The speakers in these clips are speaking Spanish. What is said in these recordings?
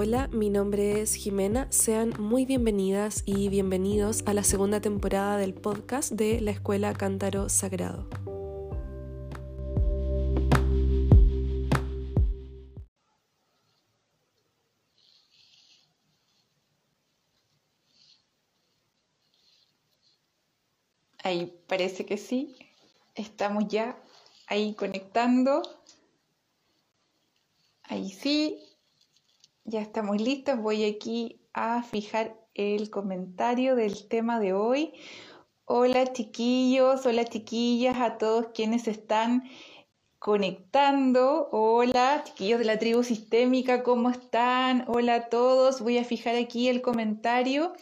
Hola, mi nombre es Jimena. Sean muy bienvenidas y bienvenidos a la segunda temporada del podcast de la Escuela Cántaro Sagrado. Ahí parece que sí. Estamos ya ahí conectando. Ahí sí. Ya estamos listos. Voy aquí a fijar el comentario del tema de hoy. Hola chiquillos, hola chiquillas, a todos quienes están conectando. Hola chiquillos de la tribu sistémica, ¿cómo están? Hola a todos. Voy a fijar aquí el comentario.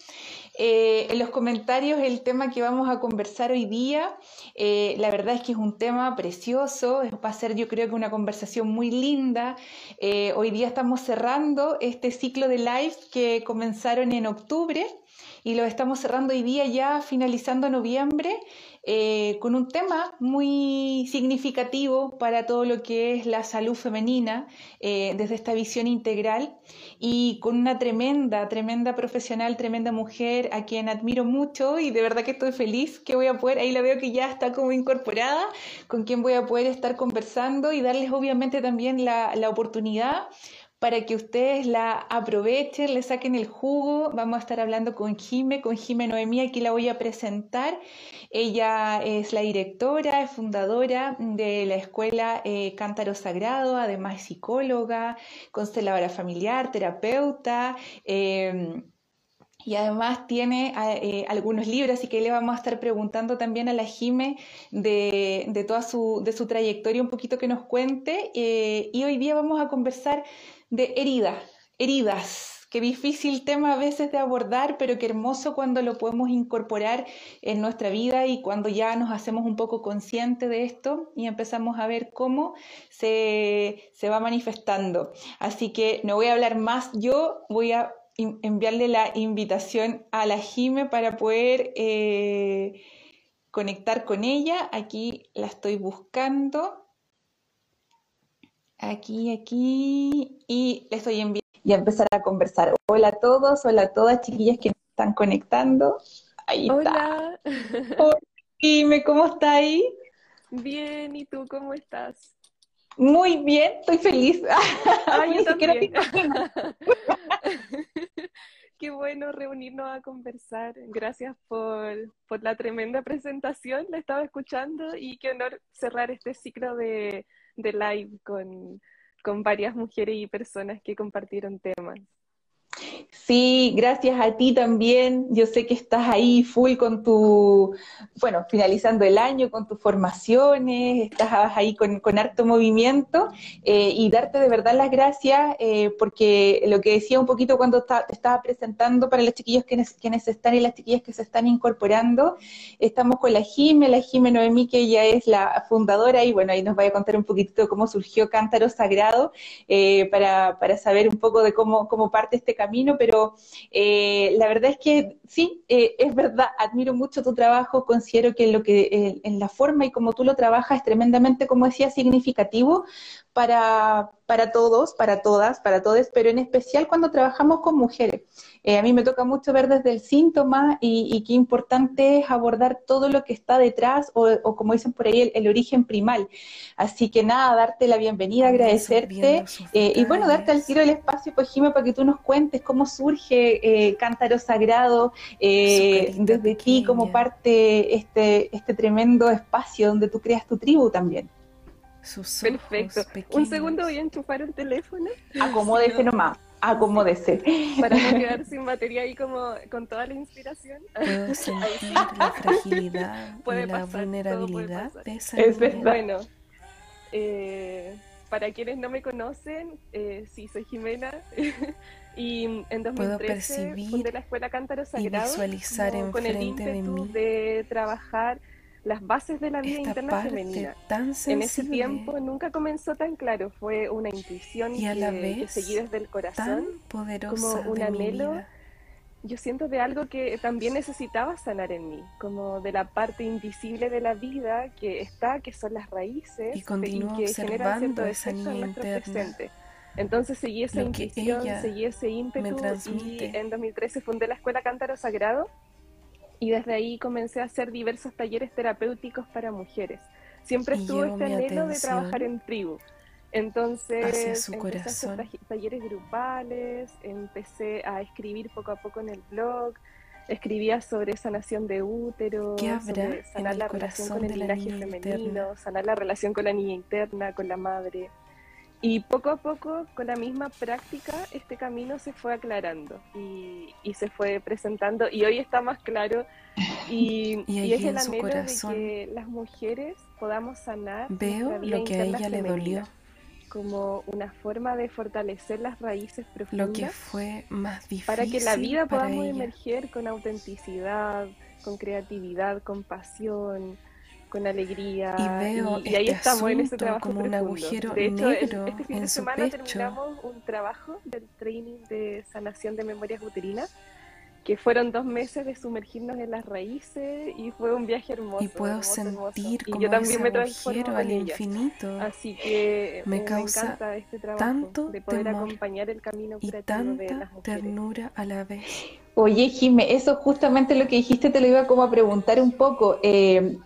Eh, en los comentarios el tema que vamos a conversar hoy día, eh, la verdad es que es un tema precioso, va a ser yo creo que una conversación muy linda. Eh, hoy día estamos cerrando este ciclo de lives que comenzaron en octubre y lo estamos cerrando hoy día ya finalizando noviembre eh, con un tema muy significativo para todo lo que es la salud femenina eh, desde esta visión integral y con una tremenda, tremenda profesional, tremenda mujer a quien admiro mucho y de verdad que estoy feliz que voy a poder, ahí la veo que ya está como incorporada, con quien voy a poder estar conversando y darles obviamente también la, la oportunidad para que ustedes la aprovechen, le saquen el jugo. Vamos a estar hablando con Jime, con Jime Noemí, aquí la voy a presentar. Ella es la directora, es fundadora de la escuela eh, Cántaro Sagrado, además psicóloga, consteladora familiar, terapeuta. Em, y además tiene eh, algunos libros, así que le vamos a estar preguntando también a la Jime de, toda su, de su trayectoria un poquito que nos cuente. Eh, y hoy día vamos a conversar de heridas, heridas. Qué difícil tema a veces de abordar, pero qué hermoso cuando lo podemos incorporar en nuestra vida y cuando ya nos hacemos un poco conscientes de esto y empezamos a ver cómo se, va manifestando. Así que no voy a hablar más, yo voy a enviarle la invitación a la Jime para poder eh, conectar con ella. Aquí la estoy buscando. Aquí, aquí, y les estoy enviando y a empezar a conversar. Hola a todos, hola a todas chiquillas que están conectando. Ahí hola. está. Hola, dime, ¿cómo está ahí? Bien, ¿y tú cómo estás? Muy bien, estoy feliz. Ay, yo también. Qué bueno reunirnos a conversar. Gracias por, por la tremenda presentación, la estaba escuchando y qué honor cerrar este ciclo de de live con, con varias mujeres y personas que compartieron temas. Sí, gracias a ti también. Yo sé que estás ahí full con tu, bueno, finalizando el año, con tus formaciones, estás ahí con, con harto movimiento eh, y darte de verdad las gracias eh, porque lo que decía un poquito cuando estaba presentando para los chiquillos quienes, quienes están y las chiquillas que se están incorporando, estamos con la Jime, la Jime Noemí, que ella es la fundadora y bueno, ahí nos va a contar un poquitito cómo surgió Cántaro Sagrado eh, para, para saber un poco de cómo, cómo parte este camino, pero eh, la verdad es que sí, eh, es verdad, admiro mucho tu trabajo, considero que, lo que eh, en la forma y como tú lo trabajas es tremendamente, como decía, significativo para, para todos, para todas, para todos, pero en especial cuando trabajamos con mujeres. Eh, a mí me toca mucho ver desde el síntoma y, qué importante es abordar todo lo que está detrás o, como dicen por ahí, el, origen primal. Así que nada, darte la bienvenida, agradecerte eh, y bueno, darte al tiro el espacio, pues Jimé, para que tú nos cuentes cómo surge eh, Cántaro Sagrado desde ti como parte este, este tremendo espacio donde tú creas tu tribu también. Perfecto. Un segundo voy a enchufar el teléfono. Acomódese nomás. Acomódese. Para no quedar sin batería ahí como con toda la inspiración. Puedo sentir la fragilidad y la vulnerabilidad de esa Es verdad. Bueno, eh, para quienes no me conocen, eh, sí, soy Jimena. y en 2013 fundé la Escuela Cántaro Sagrado. Y visualizar con el ímpetu de, de trabajar las bases de la vida interna femenina. en ese tiempo nunca comenzó tan claro, fue una intuición y a que, la vez seguí desde el corazón, como un anhelo. Yo siento de algo que también necesitaba sanar en mí, como de la parte invisible de la vida que está, que son las raíces y, continúa que observando esa niña interna. Entonces seguí esa intuición, seguí ese ímpetu y en 2013 fundé la Escuela Cántaro Sagrado y desde ahí comencé a hacer diversos talleres terapéuticos para mujeres. Siempre estuve este anhelo de trabajar en tribu. Entonces empecé a hacer talleres grupales, empecé a escribir poco a poco en el blog, escribía sobre sanación de útero, sobre sanar la relación con el linaje femenino, sanar la relación con la niña interna, con la madre. Y poco a poco, con la misma práctica, este camino se fue aclarando y, se fue presentando y hoy está más claro y, es el anhelo de que las mujeres podamos sanar. Veo lo que a ella le dolió. Como una forma de fortalecer las raíces profundas. Lo que fue más difícil. Para que la vida podamos emerger con autenticidad, con creatividad, con pasión, con alegría. Y veo y, ahí este estamos en ese trabajo como un agujero de hecho, negro este fin de semana terminamos un trabajo del training de sanación de memorias uterinas que fueron dos meses de sumergirnos en las raíces y fue un viaje hermoso. Y puedo sentir como yo también ese me agujero al infinito. Así que me, causa encanta este trabajo tanto de poder acompañar el camino y tanta ternura a la vez. Oye, Jime, eso justamente lo que dijiste te lo iba como a preguntar un poco. Eh,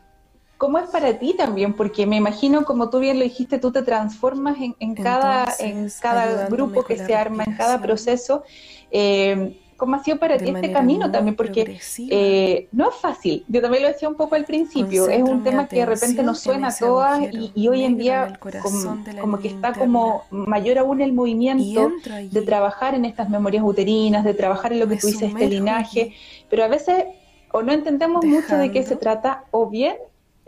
¿Cómo es para ti también? Porque me imagino, como tú bien lo dijiste, tú te transformas en, cada, en cada grupo que se arma, en cada proceso. Eh, ¿Cómo ha sido para ti este camino también? Porque eh, no es fácil. Yo también lo decía un poco al principio. Es un tema que de repente nos suena a todas y, hoy en día como, que está como mayor aún el movimiento de trabajar en estas memorias uterinas, de trabajar en lo que tú dices, este linaje. Pero a veces o no entendemos mucho de qué se trata o bien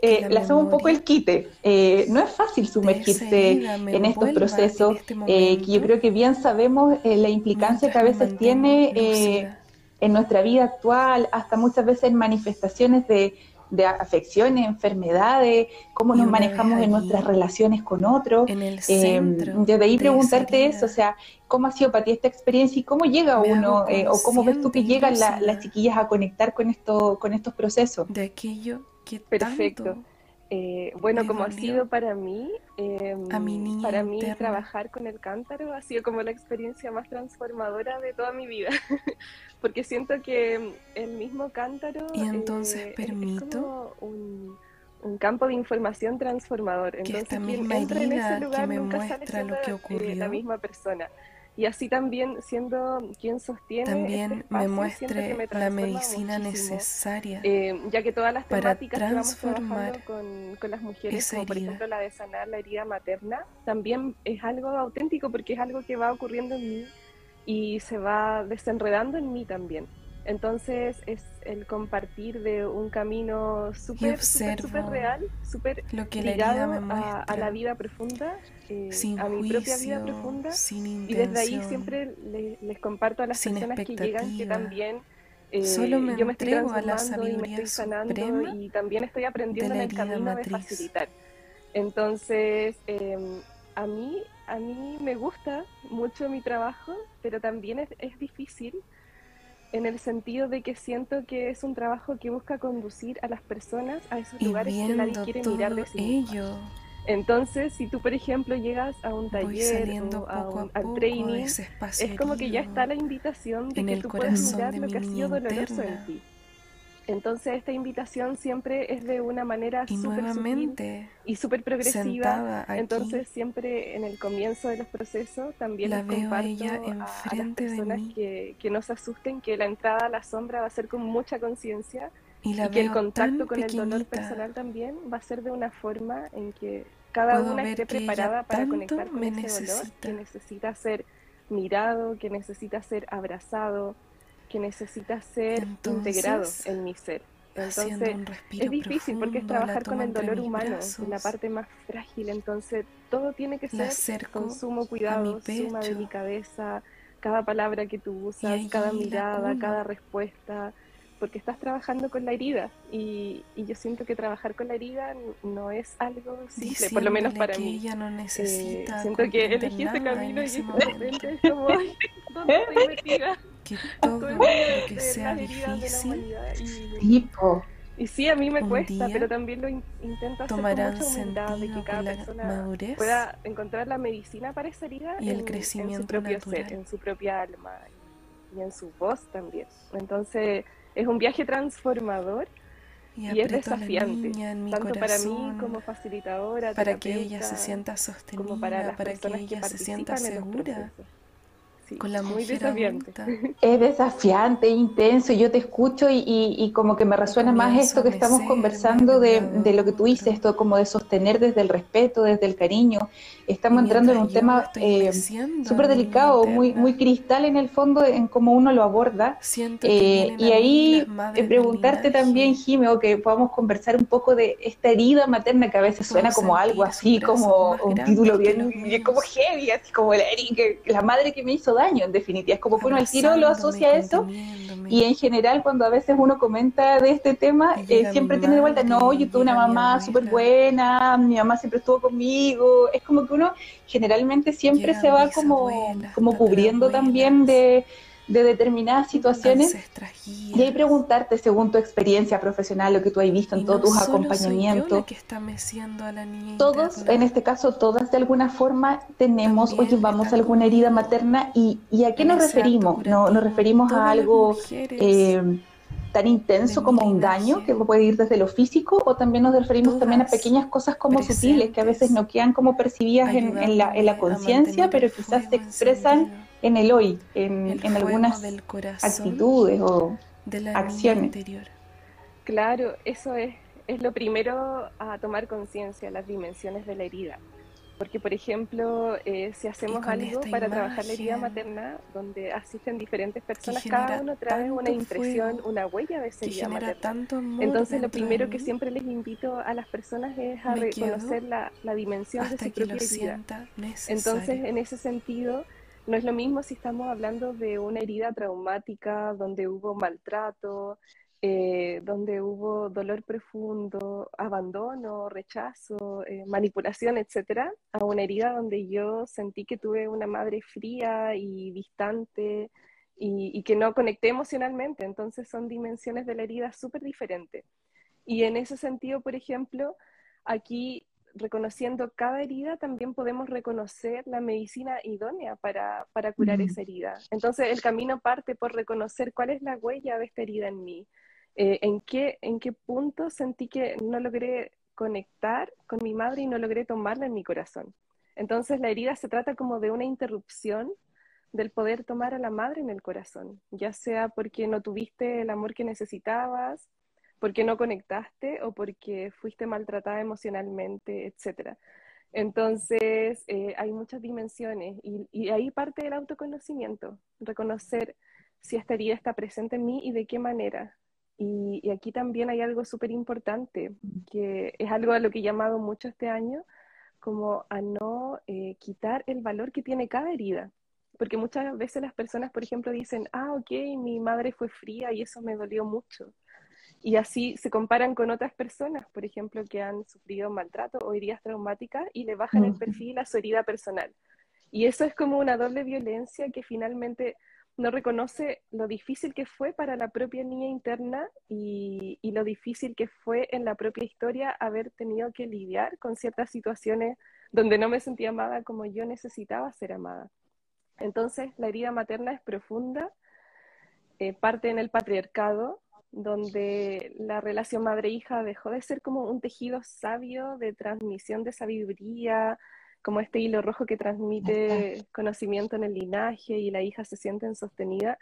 eh, le hacemos un poco el quite. Eh, no es fácil sumergirse en estos procesos este eh, que yo creo que bien sabemos eh, la implicancia que a veces tiene en nuestra vida actual, hasta muchas veces en manifestaciones de, de afecciones, enfermedades, cómo nos manejamos en nuestras relaciones con otros. En el centro de ahí preguntarte eso, o sea, ¿cómo ha sido para ti esta experiencia y cómo llega uno, o cómo ves tú que llegan las chiquillas a conectar con, esto, con estos procesos? De aquello Perfecto. Eh, bueno, como ha sido para mí, em, para mí trabajar con el cántaro ha sido como la experiencia más transformadora de toda mi vida, porque siento que el mismo cántaro y entonces eh, permito es como un, campo de información transformador. Entonces, que esta misma herida en ese lugar que me muestra lo que eh, ocurrió, la misma persona y así también siendo quien sostiene también este me muestre la medicina necesaria eh, ya que todas las temáticas que vamos con, con las mujeres como por ejemplo la de sanar la herida materna también es algo auténtico porque es algo que va ocurriendo en mí y se va desenredando en mí también entonces es el compartir de un camino súper real, súper ligado a, la vida profunda, eh, a mi propia vida profunda. y desde ahí siempre les comparto a las personas que llegan que también eh, yo me estoy transformando y me estoy sanando y también estoy aprendiendo en el camino de facilitar. Entonces, em, a mí a mí me gusta mucho mi trabajo, pero también es, es difícil en el sentido de que siento que es un trabajo que busca conducir a las personas a esos lugares que nadie quiere mirar de sí ello. Entonces, si tú, por ejemplo, llegas a un taller o a un, al training, es como que ya está la invitación de que tú puedas mirar lo que ha sido doloroso en ti. Entonces esta invitación siempre es de una manera súper y súper progresiva. Entonces siempre en el comienzo de los procesos también la les comparto a, las personas que, que no se asusten que la entrada a la sombra va a ser con mucha conciencia y, que el contacto con el dolor personal también va a ser de una forma en que cada una esté preparada para conectar con ese dolor que necesita ser mirado, que necesita ser abrazado, que necesita ser integrado en mi ser. Entonces es difícil porque es trabajar con el dolor humano, la parte más frágil. Entonces todo tiene que ser con sumo cuidado, suma delicadeza, cada palabra que tú usas, cada mirada, cada respuesta, porque estás trabajando con la herida. Y, yo siento que trabajar con la herida no es algo simple, por lo menos para mí. Ella no necesita eh, siento que elegí este camino y de repente es como, ¿dónde estoy metida? Que todo lo que sea difícil tipo Y sí, a mí me cuesta, pero también lo intento hacer con mucha humildad de que cada persona pueda encontrar la medicina para esa herida y el crecimiento en su propio ser, en su propia alma y en su voz también. Entonces, es un viaje transformador y, es desafiante, tanto para mí como facilitadora, para que ella se sienta sostenida, como para, las para que ella se sienta segura con la muy desafiante. Es desafiante, intenso, yo te escucho y, como que me resuena más esto que estamos conversando de, lo que tú dices, esto como de sostener desde el respeto, desde el cariño. Estamos entrando en un tema eh, súper delicado, muy, muy cristal en el fondo en cómo uno lo aborda. Eh, y ahí eh, preguntarte también, Jimé, o que podamos conversar un poco de esta herida materna que a veces suena como algo así, como un título bien, como heavy, así como la, la madre que me hizo daño, en definitiva. Es como que uno al tiro lo asocia a eso. Y en general, cuando a veces uno comenta de este tema, eh, siempre tiene de vuelta, no, yo tuve una mamá súper buena, mi mamá siempre estuvo conmigo. Es como que uno generalmente siempre se va como, como cubriendo también de de determinadas situaciones. Y ahí preguntarte según tu experiencia profesional, lo que tú has visto en todos tus acompañamientos. todos, en este caso, todas de alguna forma tenemos o llevamos alguna herida materna. Y, y a qué nos referimos. No, nos referimos a algo eh, tan intenso como un daño que puede ir desde lo físico o también nos referimos también a pequeñas cosas como sutiles que a veces no quedan como percibidas en, en la, en la conciencia, pero quizás se expresan en el hoy, en, algunas actitudes o de la acciones. Interior. Claro, eso es, es lo primero a tomar conciencia, las dimensiones de la herida. Porque, por ejemplo, eh, si hacemos algo para trabajar la herida materna, donde asisten diferentes personas, cada uno trae una impresión, una huella de esa herida materna. Entonces, lo primero que siempre les invito a las personas es a reconocer la, la dimensión de su propia herida. Entonces, en ese sentido, no es lo mismo si estamos hablando de una herida traumática donde hubo maltrato, eh, donde hubo dolor profundo, abandono, rechazo, eh, manipulación, etcétera, a una herida donde yo sentí que tuve una madre fría y distante y, y que no conecté emocionalmente. Entonces son dimensiones de la herida súper diferentes. Y en ese sentido, por ejemplo, aquí reconociendo cada herida, también podemos reconocer la medicina idónea para, curar esa herida. Entonces, el camino parte por reconocer cuál es la huella de esta herida en mí, eh, en, qué, en qué punto sentí que no logré conectar con mi madre y no logré tomarla en mi corazón. Entonces, la herida se trata como de una interrupción del poder tomar a la madre en el corazón, ya sea porque no tuviste el amor que necesitabas, porque no conectaste o porque fuiste maltratada emocionalmente, etc. Entonces, eh, hay muchas dimensiones y, ahí parte del autoconocimiento, reconocer si esta herida está presente en mí y de qué manera. Y, aquí también hay algo súper importante, que es algo a lo que he llamado mucho este año, como a no eh, quitar el valor que tiene cada herida. Porque muchas veces las personas, por ejemplo, dicen, ah, ok, mi madre fue fría y eso me dolió mucho y así se comparan con otras personas, por ejemplo, que han sufrido maltrato o heridas traumáticas y le bajan el perfil a su herida personal. Y eso es como una doble violencia que finalmente no reconoce lo difícil que fue para la propia niña interna y, lo difícil que fue en la propia historia haber tenido que lidiar con ciertas situaciones donde no me sentía amada como yo necesitaba ser amada. Entonces, la herida materna es profunda, eh, parte en el patriarcado, donde la relación madre-hija dejó de ser como un tejido sabio de transmisión de sabiduría, como este hilo rojo que transmite conocimiento en el linaje y la hija se siente sostenida,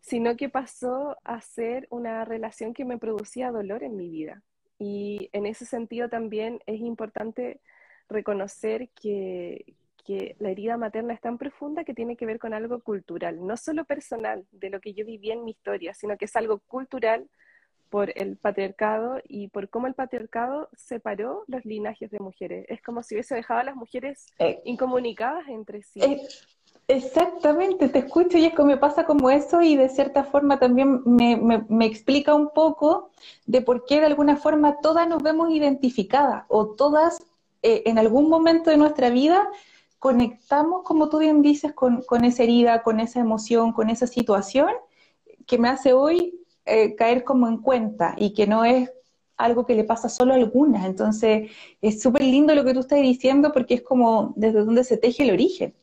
sino que pasó a ser una relación que me producía dolor en mi vida. Y en ese sentido también es importante reconocer que, que la herida materna es tan profunda que tiene que ver con algo cultural, no solo personal, de lo que yo viví en mi historia, sino que es algo cultural por el patriarcado y por cómo el patriarcado separó los linajes de mujeres. Es como si hubiese dejado a las mujeres eh, incomunicadas entre sí. exactamente, te escucho y es que me pasa como eso y de cierta forma también me, me, explica un poco de por qué de alguna forma todas nos vemos identificadas o todas eh, en algún momento de nuestra vida conectamos, como tú bien dices, con, esa herida, con esa emoción, con esa situación que me hace hoy eh, caer como en cuenta y que no es algo que le pasa solo a algunas. Entonces, es súper lindo lo que tú estás diciendo porque es como desde donde se teje el origen.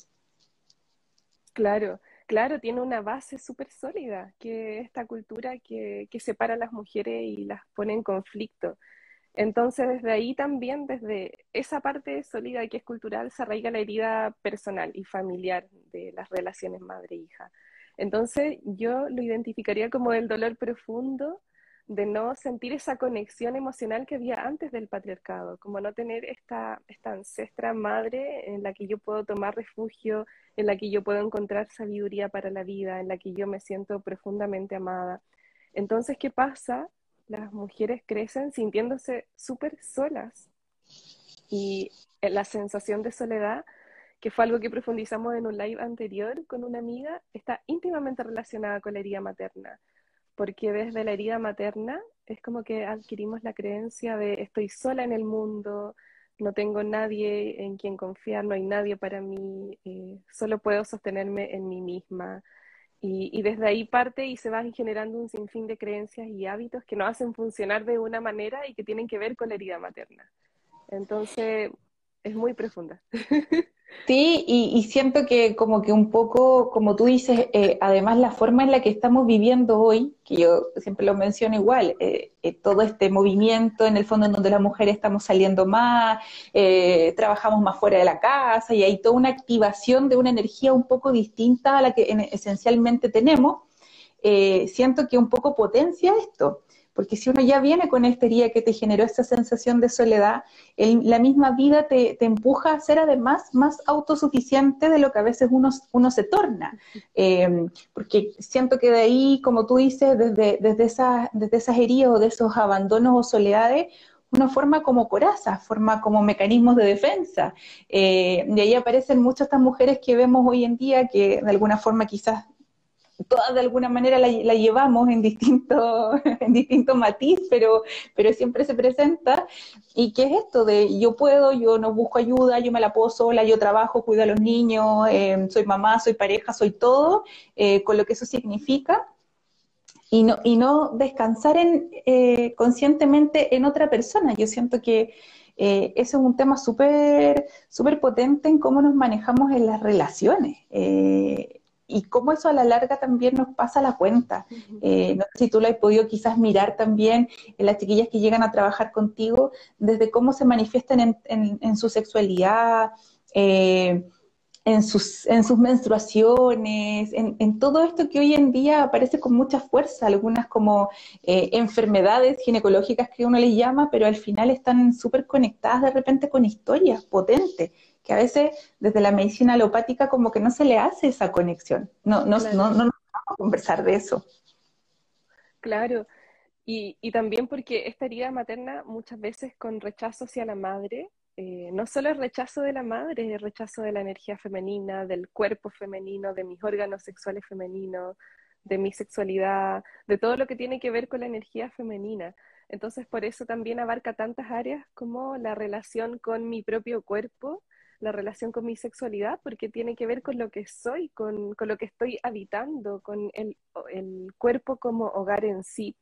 Claro, claro, tiene una base súper sólida, que esta cultura que, que separa a las mujeres y las pone en conflicto. Entonces, desde ahí también, desde esa parte sólida que es cultural, se arraiga la herida personal y familiar de las relaciones madre-hija. Entonces, yo lo identificaría como el dolor profundo de no sentir esa conexión emocional que había antes del patriarcado, como no tener esta, esta ancestra madre en la que yo puedo tomar refugio, en la que yo puedo encontrar sabiduría para la vida, en la que yo me siento profundamente amada. Entonces, ¿qué pasa? Las mujeres crecen sintiéndose súper solas y la sensación de soledad, que fue algo que profundizamos en un live anterior con una amiga, está íntimamente relacionada con la herida materna porque desde la herida materna es como que adquirimos la creencia de estoy sola en el mundo, no tengo nadie en quien confiar, no hay nadie para mí, eh, solo puedo sostenerme en mí misma. Y, y, desde ahí parte y se van generando un sinfín de creencias y hábitos que nos hacen funcionar de una manera y que tienen que ver con la herida materna. Entonces, es muy profunda. Sí, y, siento que como que un poco, como tú dices, eh, además la forma en la que estamos viviendo hoy, que yo siempre lo menciono igual, eh, eh, todo este movimiento en el fondo en donde las mujeres estamos saliendo más, trabajamos más fuera de la casa y hay toda una activación de una energía un poco distinta a la que esencialmente tenemos, siento que un poco potencia esto. Porque si uno ya viene con esta herida que te generó esa sensación de soledad, la misma vida te, empuja a ser además más autosuficiente de lo que a veces uno, se torna. Em, porque siento que de ahí, como tú dices, desde, desde, esas, desde esas heridas o de esos abandonos o soledades, uno forma como coraza, forma como mecanismos de defensa. Eh, de ahí aparecen muchas estas mujeres que vemos hoy en día que de alguna forma quizás todas de alguna manera la, llevamos en distinto, en distinto matiz, pero, pero siempre se presenta. ¿Y qué es esto de yo puedo, yo no busco ayuda, yo me la puedo sola, yo trabajo, cuido a los niños, eh, soy mamá, soy pareja, soy todo, eh, con lo que eso significa? Y no, y no descansar en, eh, conscientemente en otra persona. Yo siento que eh, eso es un tema súper súper potente en cómo nos manejamos en las relaciones. Eh, y cómo eso a la larga también nos pasa la cuenta. Eh, no sé si tú lo has podido quizás mirar también en las chiquillas que llegan a trabajar contigo, desde cómo se manifiestan en, su sexualidad, eh, en, sus, en sus menstruaciones, en, todo esto que hoy en día aparece con mucha fuerza, algunas como eh, enfermedades ginecológicas que uno les llama, pero al final están súper conectadas de repente con historias potentes que a veces desde la medicina alopática como que no se le hace esa conexión. No, no, no, no, nos vamos a conversar de eso. Claro, y, y, también porque esta herida materna muchas veces con rechazo hacia la madre, eh, no solo es rechazo de la madre, es rechazo de la energía femenina, del cuerpo femenino, de mis órganos sexuales femeninos, de mi sexualidad, de todo lo que tiene que ver con la energía femenina. Entonces, por eso también abarca tantas áreas como la relación con mi propio cuerpo, la relación con mi sexualidad porque tiene que ver con lo que soy, con, lo que estoy habitando, con el, cuerpo como hogar en sí.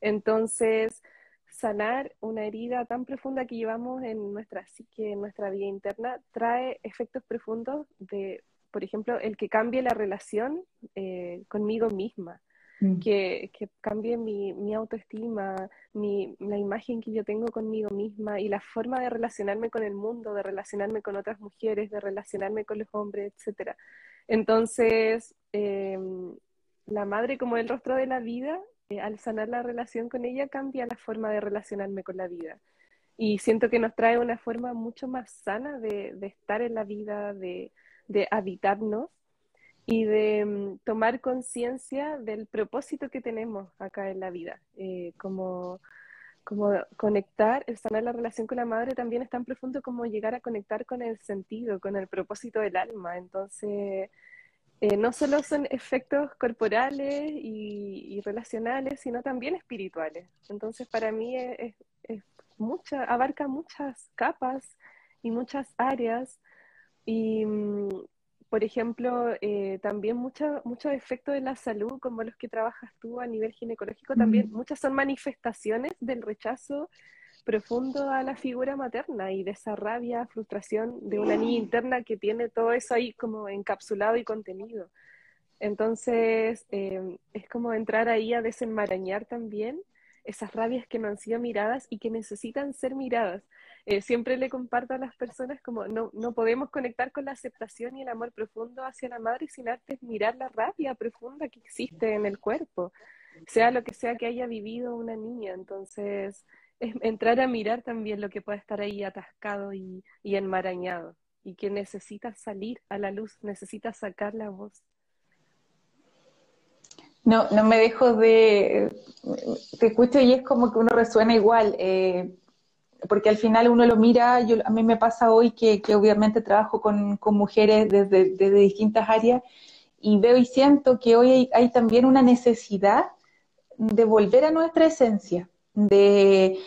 Entonces, sanar una herida tan profunda que llevamos en nuestra psique, en nuestra vida interna, trae efectos profundos de, por ejemplo, el que cambie la relación eh, conmigo misma. Mm. que, cambie mi, autoestima, mi, la imagen que yo tengo conmigo misma y la forma de relacionarme con el mundo, de relacionarme con otras mujeres, de relacionarme con los hombres, etc. Entonces, em, la madre como el rostro de la vida, eh, al sanar la relación con ella, cambia la forma de relacionarme con la vida. Y siento que nos trae una forma mucho más sana de, estar en la vida, de, de habitarnos y de mm, tomar conciencia del propósito que tenemos acá en la vida, eh, como, como conectar, el sanar la relación con la madre también es tan profundo como llegar a conectar con el sentido, con el propósito del alma. Entonces, eh, no solo son efectos corporales y, relacionales, sino también espirituales. Entonces, para mí es, es mucha, abarca muchas capas y muchas áreas y, mm, por ejemplo, eh, también muchos efectos de la salud, como los que trabajas tú a nivel ginecológico, también muchas son manifestaciones del rechazo profundo a la figura materna y de esa rabia, frustración de una niña interna que tiene todo eso ahí como encapsulado y contenido. Entonces, em, es como entrar ahí a desenmarañar también esas rabias que no han sido miradas y que necesitan ser miradas. Eh, siempre le comparto a las personas como no, no podemos conectar con la aceptación y el amor profundo hacia la madre sin antes mirar la rabia profunda que existe en el cuerpo, sea lo que sea que haya vivido una niña. Entonces, es entrar a mirar también lo que puede estar ahí atascado y, y enmarañado y que necesita salir a la luz, necesita sacar la voz. No, no me dejo de, te escucho y es como que uno resuena igual. Eh, porque al final uno lo mira, yo, a mí me pasa hoy que, obviamente trabajo con, mujeres desde, distintas áreas y veo y siento que hoy hay, también una necesidad de volver a nuestra esencia, de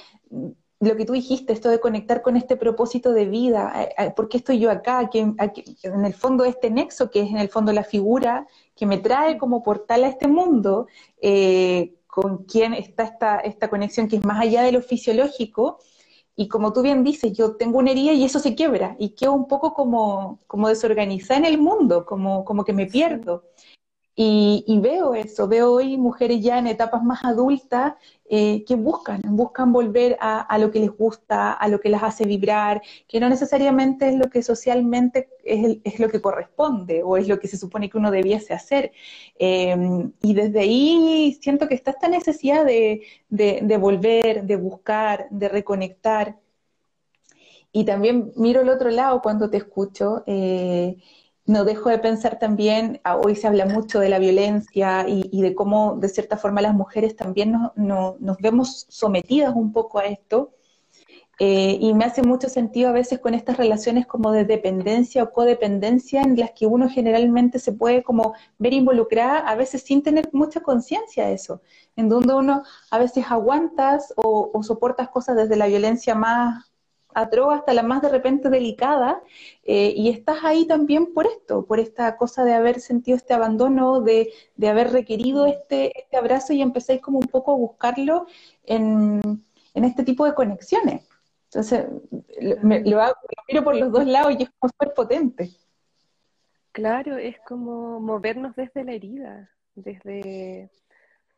lo que tú dijiste, esto de conectar con este propósito de vida, eh, eh, ¿por qué estoy yo acá? Que, en el fondo este nexo, que es en el fondo la figura que me trae como portal a este mundo, eh, con quien está esta, esta conexión que es más allá de lo fisiológico, y como tú bien dices, yo tengo una herida y eso se quiebra y quedo un poco como, como desorganizada en el mundo, como, como que me pierdo. Y, veo eso, veo hoy mujeres ya en etapas más adultas eh, que buscan, buscan volver a, lo que les gusta, a lo que las hace vibrar, que no necesariamente es lo que socialmente es, lo que corresponde o es lo que se supone que uno debiese hacer. Em, y desde ahí siento que está esta necesidad de, de, volver, de buscar, de reconectar. Y también miro el otro lado cuando te escucho. Eh, no dejo de pensar también, ah, hoy se habla mucho de la violencia y, de cómo de cierta forma las mujeres también nos vemos sometidas un poco a esto. Eh, y me hace mucho sentido a veces con estas relaciones como de dependencia o codependencia en las que uno generalmente se puede como ver involucrada, a veces sin tener mucha conciencia de eso, en donde uno a veces aguantas o, o soportas cosas desde la violencia más atroz hasta la más de repente delicada, eh, y estás ahí también por esto, por esta cosa de haber sentido este abandono, de, haber requerido este, este, abrazo y empezáis como un poco a buscarlo en, este tipo de conexiones. Entonces, lo, hago, lo miro por los dos lados y es como súper potente. Claro, es como movernos desde la herida, desde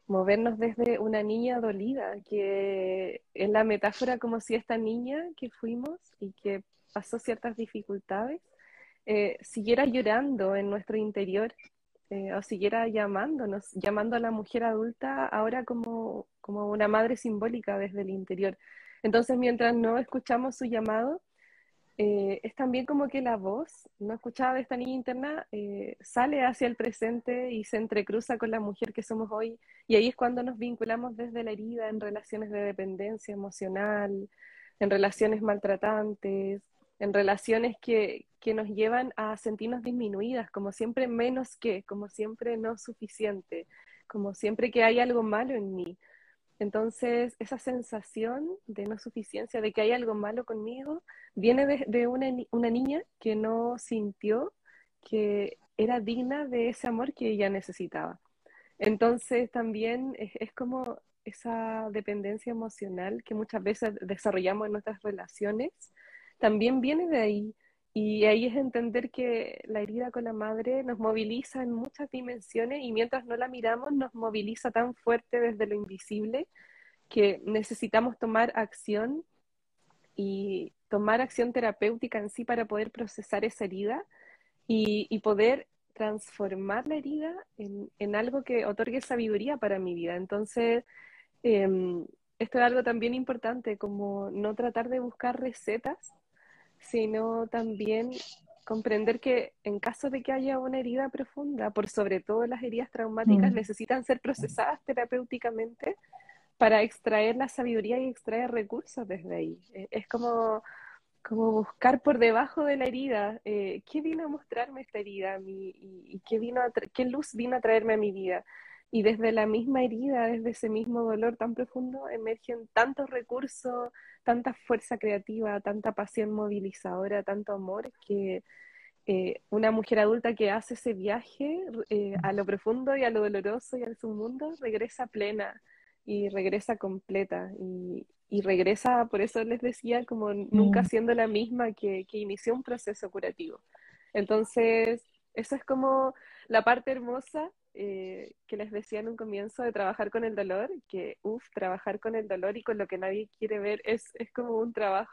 movernos desde una niña dolida, que es la metáfora como si esta niña que fuimos y que pasó ciertas dificultades, eh, siguiera llorando en nuestro interior eh, o siguiera llamándonos, llamando a la mujer adulta ahora como, como una madre simbólica desde el interior. Entonces, mientras no escuchamos su llamado, eh, es también como que la voz, no escuchada de esta niña interna, eh, sale hacia el presente y se entrecruza con la mujer que somos hoy. Y ahí es cuando nos vinculamos desde la herida en relaciones de dependencia emocional, en relaciones maltratantes, en relaciones que, que nos llevan a sentirnos disminuidas, como siempre menos que, como siempre no suficiente, como siempre que hay algo malo en mí. Entonces, esa sensación de no suficiencia, de que hay algo malo conmigo, viene de, una, niña que no sintió que era digna de ese amor que ella necesitaba. Entonces, también es, como esa dependencia emocional que muchas veces desarrollamos en nuestras relaciones, también viene de ahí. Y ahí es entender que la herida con la madre nos moviliza en muchas dimensiones y mientras no la miramos nos moviliza tan fuerte desde lo invisible que necesitamos tomar acción y tomar acción terapéutica en sí para poder procesar esa herida y, poder transformar la herida en, algo que otorgue sabiduría para mi vida. Entonces, em, esto es algo también importante, como no tratar de buscar recetas sino también comprender que en caso de que haya una herida profunda, por sobre todo las heridas traumáticas, mm. necesitan ser procesadas terapéuticamente para extraer la sabiduría y extraer recursos desde ahí. E, es como, como buscar por debajo de la herida, eh, ¿qué vino a mostrarme esta herida y, qué, vino qué luz vino a traerme a mi vida? y desde la misma herida, desde ese mismo dolor tan profundo, emergen tantos recursos, tanta fuerza creativa, tanta pasión movilizadora, tanto amor, que, eh, una mujer adulta que hace ese viaje eh, a lo profundo y a lo doloroso y al submundo regresa plena y regresa completa y, regresa, por eso les decía, como nunca mm. siendo la misma que, que inició un proceso curativo. Entonces, eso es como la parte hermosa eh, que les decía en un comienzo de trabajar con el dolor, que uff, trabajar con el dolor y con lo que nadie quiere ver es, es como un trabajo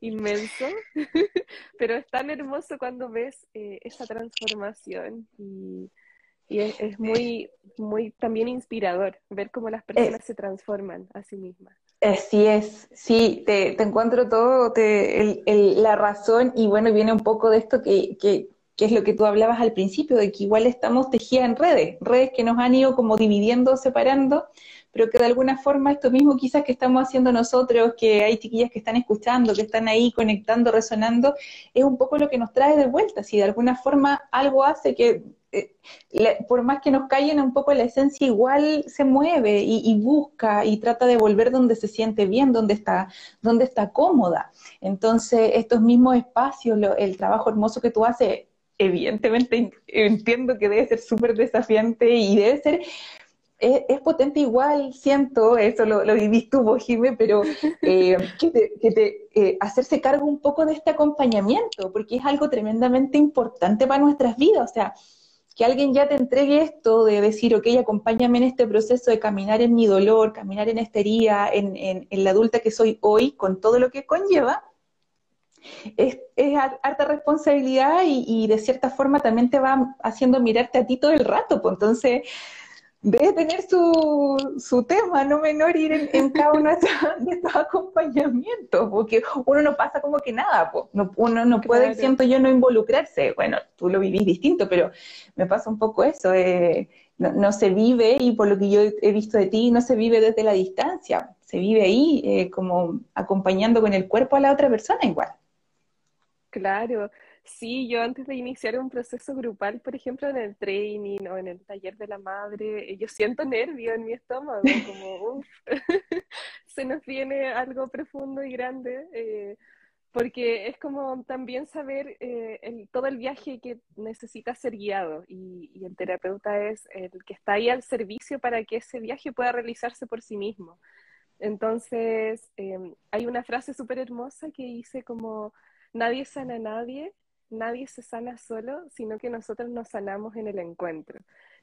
inmenso, pero es tan hermoso cuando ves eh, esa transformación y, y es, muy, muy también inspirador ver cómo las personas se transforman a sí mismas. Así es, sí, te, te encuentro todo, te, el, el, la razón y bueno, viene un poco de esto que, que que es lo que tú hablabas al principio, de que igual estamos tejidas en redes, redes que nos han ido como dividiendo, separando, pero que de alguna forma esto mismo quizás que estamos haciendo nosotros, que hay chiquillas que están escuchando, que están ahí conectando, resonando, es un poco lo que nos trae de vuelta, si de alguna forma algo hace que eh, por más que nos callen un poco la esencia, igual se mueve y, busca y trata de volver donde se siente bien, donde está, donde está cómoda. Entonces, estos mismos espacios, el trabajo hermoso que tú haces, evidentemente entiendo que debe ser súper desafiante y debe ser, es, potente igual, siento, eso lo, lo vivís tú, Jimé, pero eh, que te, eh, hacerse cargo un poco de este acompañamiento, porque es algo tremendamente importante para nuestras vidas, o sea, que alguien ya te entregue esto de decir, ok, acompáñame en este proceso de caminar en mi dolor, caminar en esta herida, en, en, en la adulta que soy hoy, con todo lo que conlleva, es, harta responsabilidad y, de cierta forma también te va haciendo mirarte a ti todo el rato, pues entonces debe tener su, su tema, no menor ir en, cada uno de estos acompañamientos, porque uno no pasa como que nada, pues. uno no puede, siento yo, no involucrarse, bueno, tú lo vivís distinto, pero me pasa un poco eso, eh, no, se vive, y por lo que yo he visto de ti, no se vive desde la distancia, se vive ahí eh, como acompañando con el cuerpo a la otra persona igual. Claro, sí, yo antes de iniciar un proceso grupal, por ejemplo, en el training o en el taller de la madre, eh, yo siento nervio en mi estómago, como, uff, se nos viene algo profundo y grande, eh, porque es como también saber eh, el, todo el viaje que necesita ser guiado y, y, el terapeuta es el que está ahí al servicio para que ese viaje pueda realizarse por sí mismo. Entonces, em, hay una frase súper hermosa que dice como nadie sana a nadie, nadie se sana solo, sino que nosotros nos sanamos en el encuentro.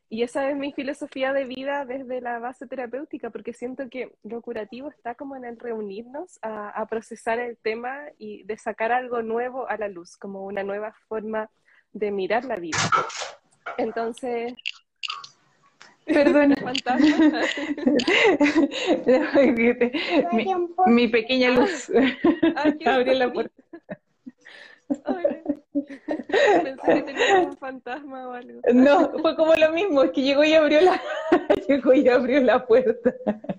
Y esa es mi filosofía de vida desde la base terapéutica, porque siento que lo curativo está como en el reunirnos a, procesar el tema y de sacar algo nuevo a la luz, como una nueva forma de mirar la vida. Entonces, Perdona. mi, mi, pequeña luz. Abrió la puerta. Pensé que tenía un fantasma o algo. No, fue como lo mismo, es que llegó y abrió la, llegó y abrió la puerta.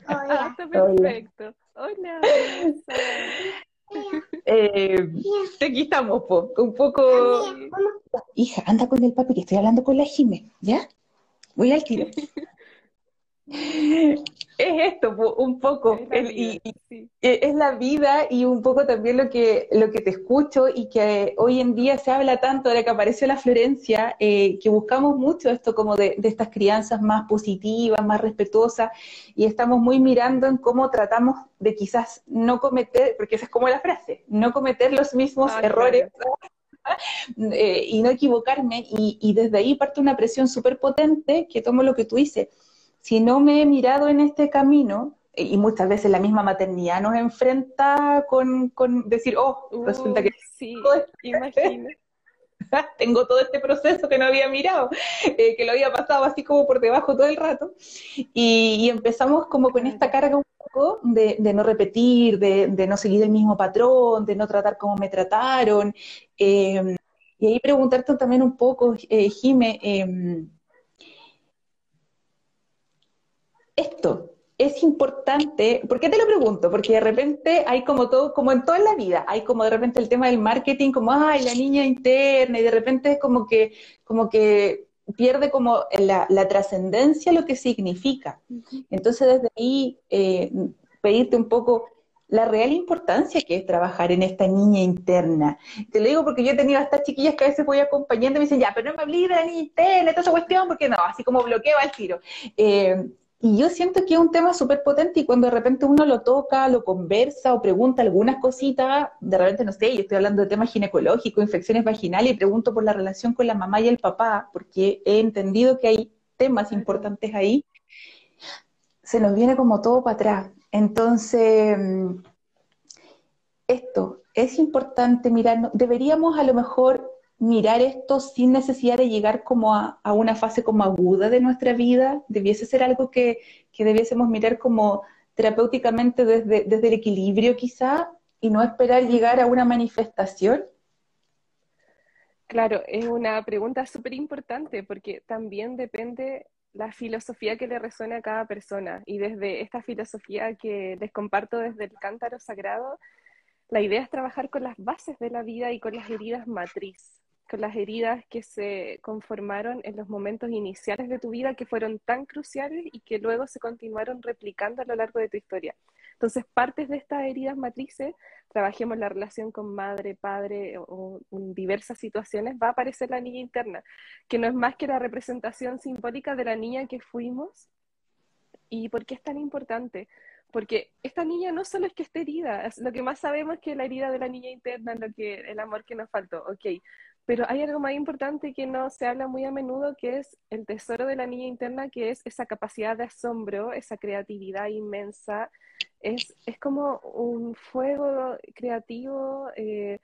Ah, está perfecto. Hola. Eh, aquí estamos, po, un poco... Hija, anda con el papi que estoy hablando con la Jime, ¿ya? Voy al tiro. es esto, un poco, es, y, e, es la vida y un poco también lo que, lo que te escucho y que hoy en día se habla tanto, de que apareció la Florencia, eh, que buscamos mucho esto como de, de, estas crianzas más positivas, más respetuosas, y estamos muy mirando en cómo tratamos de quizás no cometer, porque esa es como la frase, no cometer los mismos ah, errores. Eh, y no equivocarme, y, y desde ahí parte una presión súper potente que tomo lo que tú dices, si no me he mirado en este camino, y muchas veces la misma maternidad nos enfrenta con, decir, oh, resulta que sí, imagina. tengo todo este proceso que no había mirado, eh, que lo había pasado así como por debajo todo el rato, y, empezamos como con esta carga un poco de, no repetir, de, no seguir el mismo patrón, de no tratar como me trataron, eh, y ahí preguntarte también un poco, eh, Jime, esto es importante, ¿por qué te lo pregunto? Porque de repente hay como todo, como en toda la vida, hay como de repente el tema del marketing, como, ay, la niña interna, y de repente es como que, como que pierde como la, trascendencia lo que significa. Entonces desde ahí, eh, pedirte un poco, la real importancia que es trabajar en esta niña interna. Te lo digo porque yo he tenido a estas chiquillas que a veces voy acompañando y me dicen, ya, pero no me hablé de la niña interna, toda esa cuestión, porque no, así como bloqueo al tiro. Eh, y yo siento que es un tema súper potente y cuando de repente uno lo toca, lo conversa o pregunta algunas cositas, de repente no sé, yo estoy hablando de temas ginecológicos, infecciones vaginales y pregunto por la relación con la mamá y el papá, porque he entendido que hay temas importantes ahí, se nos viene como todo para atrás. Entonces, mm, esto es importante mirar, deberíamos a lo mejor mirar esto sin necesidad de llegar como a, una fase como aguda de nuestra vida, debiese ser algo que, debiésemos mirar como terapéuticamente desde, desde el equilibrio quizá y no esperar llegar a una manifestación. Claro, es una pregunta súper importante porque también depende la filosofía que le resuena a cada persona. Y desde esta filosofía que les comparto desde el cántaro sagrado, la idea es trabajar con las bases de la vida y con las heridas matriz, con las heridas que se conformaron en los momentos iniciales de tu vida que fueron tan cruciales y que luego se continuaron replicando a lo largo de tu historia. Entonces, partes de estas heridas matrices, trabajemos la relación con madre, padre o, en diversas situaciones, va a aparecer la niña interna, que no es más que la representación simbólica de la niña que fuimos. ¿Y por qué es tan importante? Porque esta niña no solo es que esté herida, lo que más sabemos es que la herida de la niña interna lo que, el amor que nos faltó, ok, pero hay algo más importante que no se habla muy a menudo, que es el tesoro de la niña interna, que es esa capacidad de asombro, esa creatividad inmensa. Es, es como un fuego creativo eh,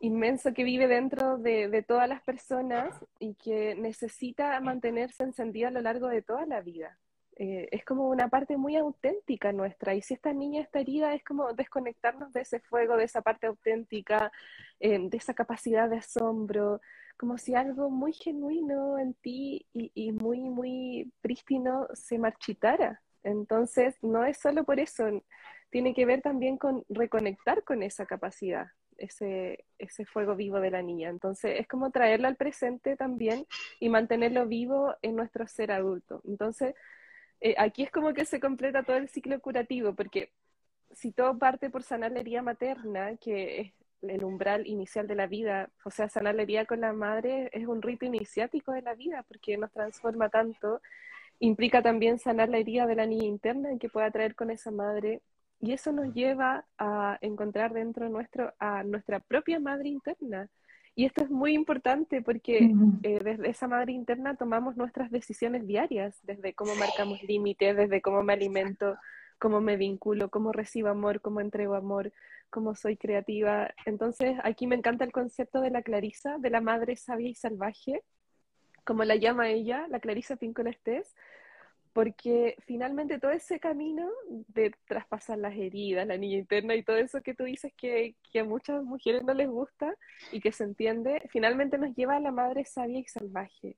inmenso que vive dentro de, de, todas las personas y que necesita mantenerse encendida a lo largo de toda la vida. Eh, es como una parte muy auténtica nuestra. Y si esta niña está herida, es como desconectarnos de ese fuego, de esa parte auténtica, eh, de esa capacidad de asombro, como si algo muy genuino en ti y, muy, muy prístino se marchitara. Entonces, no es solo por eso, tiene que ver también con reconectar con esa capacidad, ese, ese fuego vivo de la niña. Entonces, es como traerlo al presente también y mantenerlo vivo en nuestro ser adulto. Entonces, eh, aquí es como que se completa todo el ciclo curativo, porque si todo parte por sanar la herida materna, que es el umbral inicial de la vida, o sea, sanar la herida con la madre es un rito iniciático de la vida, porque nos transforma tanto, implica también sanar la herida de la niña interna que pueda traer con esa madre, y eso nos lleva a encontrar dentro nuestro a nuestra propia madre interna, y esto es muy importante porque eh, desde esa madre interna tomamos nuestras decisiones diarias, desde cómo marcamos límites, desde cómo me alimento, cómo me vinculo, cómo recibo amor, cómo entrego amor, cómo soy creativa. Entonces, aquí me encanta el concepto de la Clarisa, de la madre sabia y salvaje, como la llama ella, la Clarisa Píncola Estés, porque finalmente todo ese camino de traspasar las heridas, la niña interna y todo eso que tú dices que, a muchas mujeres no les gusta y que se entiende, finalmente nos lleva a la madre sabia y salvaje,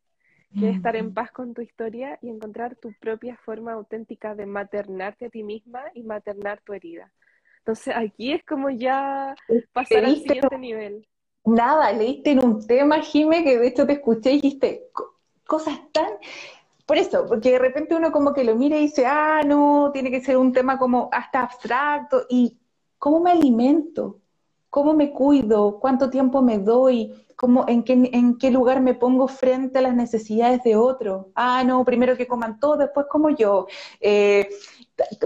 que es estar en paz con tu historia y encontrar tu propia forma auténtica de maternarte a ti misma y maternar tu herida. Entonces aquí es como ya pasar al siguiente nivel. Nada, leíste en un tema, Jime, que de hecho te escuché y dijiste cosas tan por eso, porque de repente uno como que lo mira y dice, ah, no, tiene que ser un tema como hasta abstracto. ¿Y cómo me alimento? ¿Cómo me cuido? ¿Cuánto tiempo me doy? ¿Cómo, en, qué, ¿En qué lugar me pongo frente a las necesidades de otro? Ah, no, primero que coman todo, después como yo. Eh,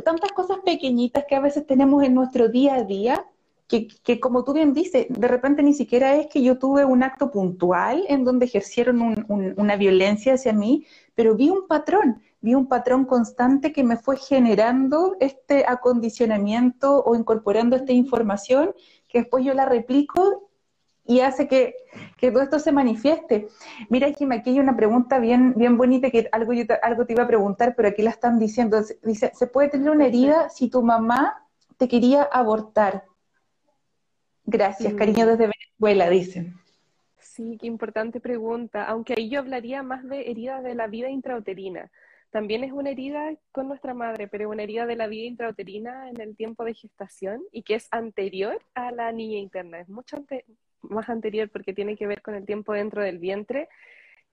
tantas cosas pequeñitas que a veces tenemos en nuestro día a día que, que, como tú bien dices, de repente ni siquiera es que yo tuve un acto puntual en donde ejercieron una violencia hacia mí, pero vi un patrón, vi un patrón constante que me fue generando este acondicionamiento o incorporando esta información que después yo la replico y hace que, que todo esto se manifieste. Mira, Jim, aquí hay una pregunta bien, bien bonita que algo, yo algo te iba a preguntar, pero aquí la están diciendo. Dice, ¿se puede tener una herida si tu mamá te quería abortar? Gracias, cariño desde Venezuela, dicen. Sí, qué importante pregunta. Aunque ahí yo hablaría más de herida de la vida intrauterina. También es una herida con nuestra madre, pero una herida de la vida intrauterina en el tiempo de gestación y que es anterior a la niña interna. Es mucho más anterior porque tiene que ver con el tiempo dentro del vientre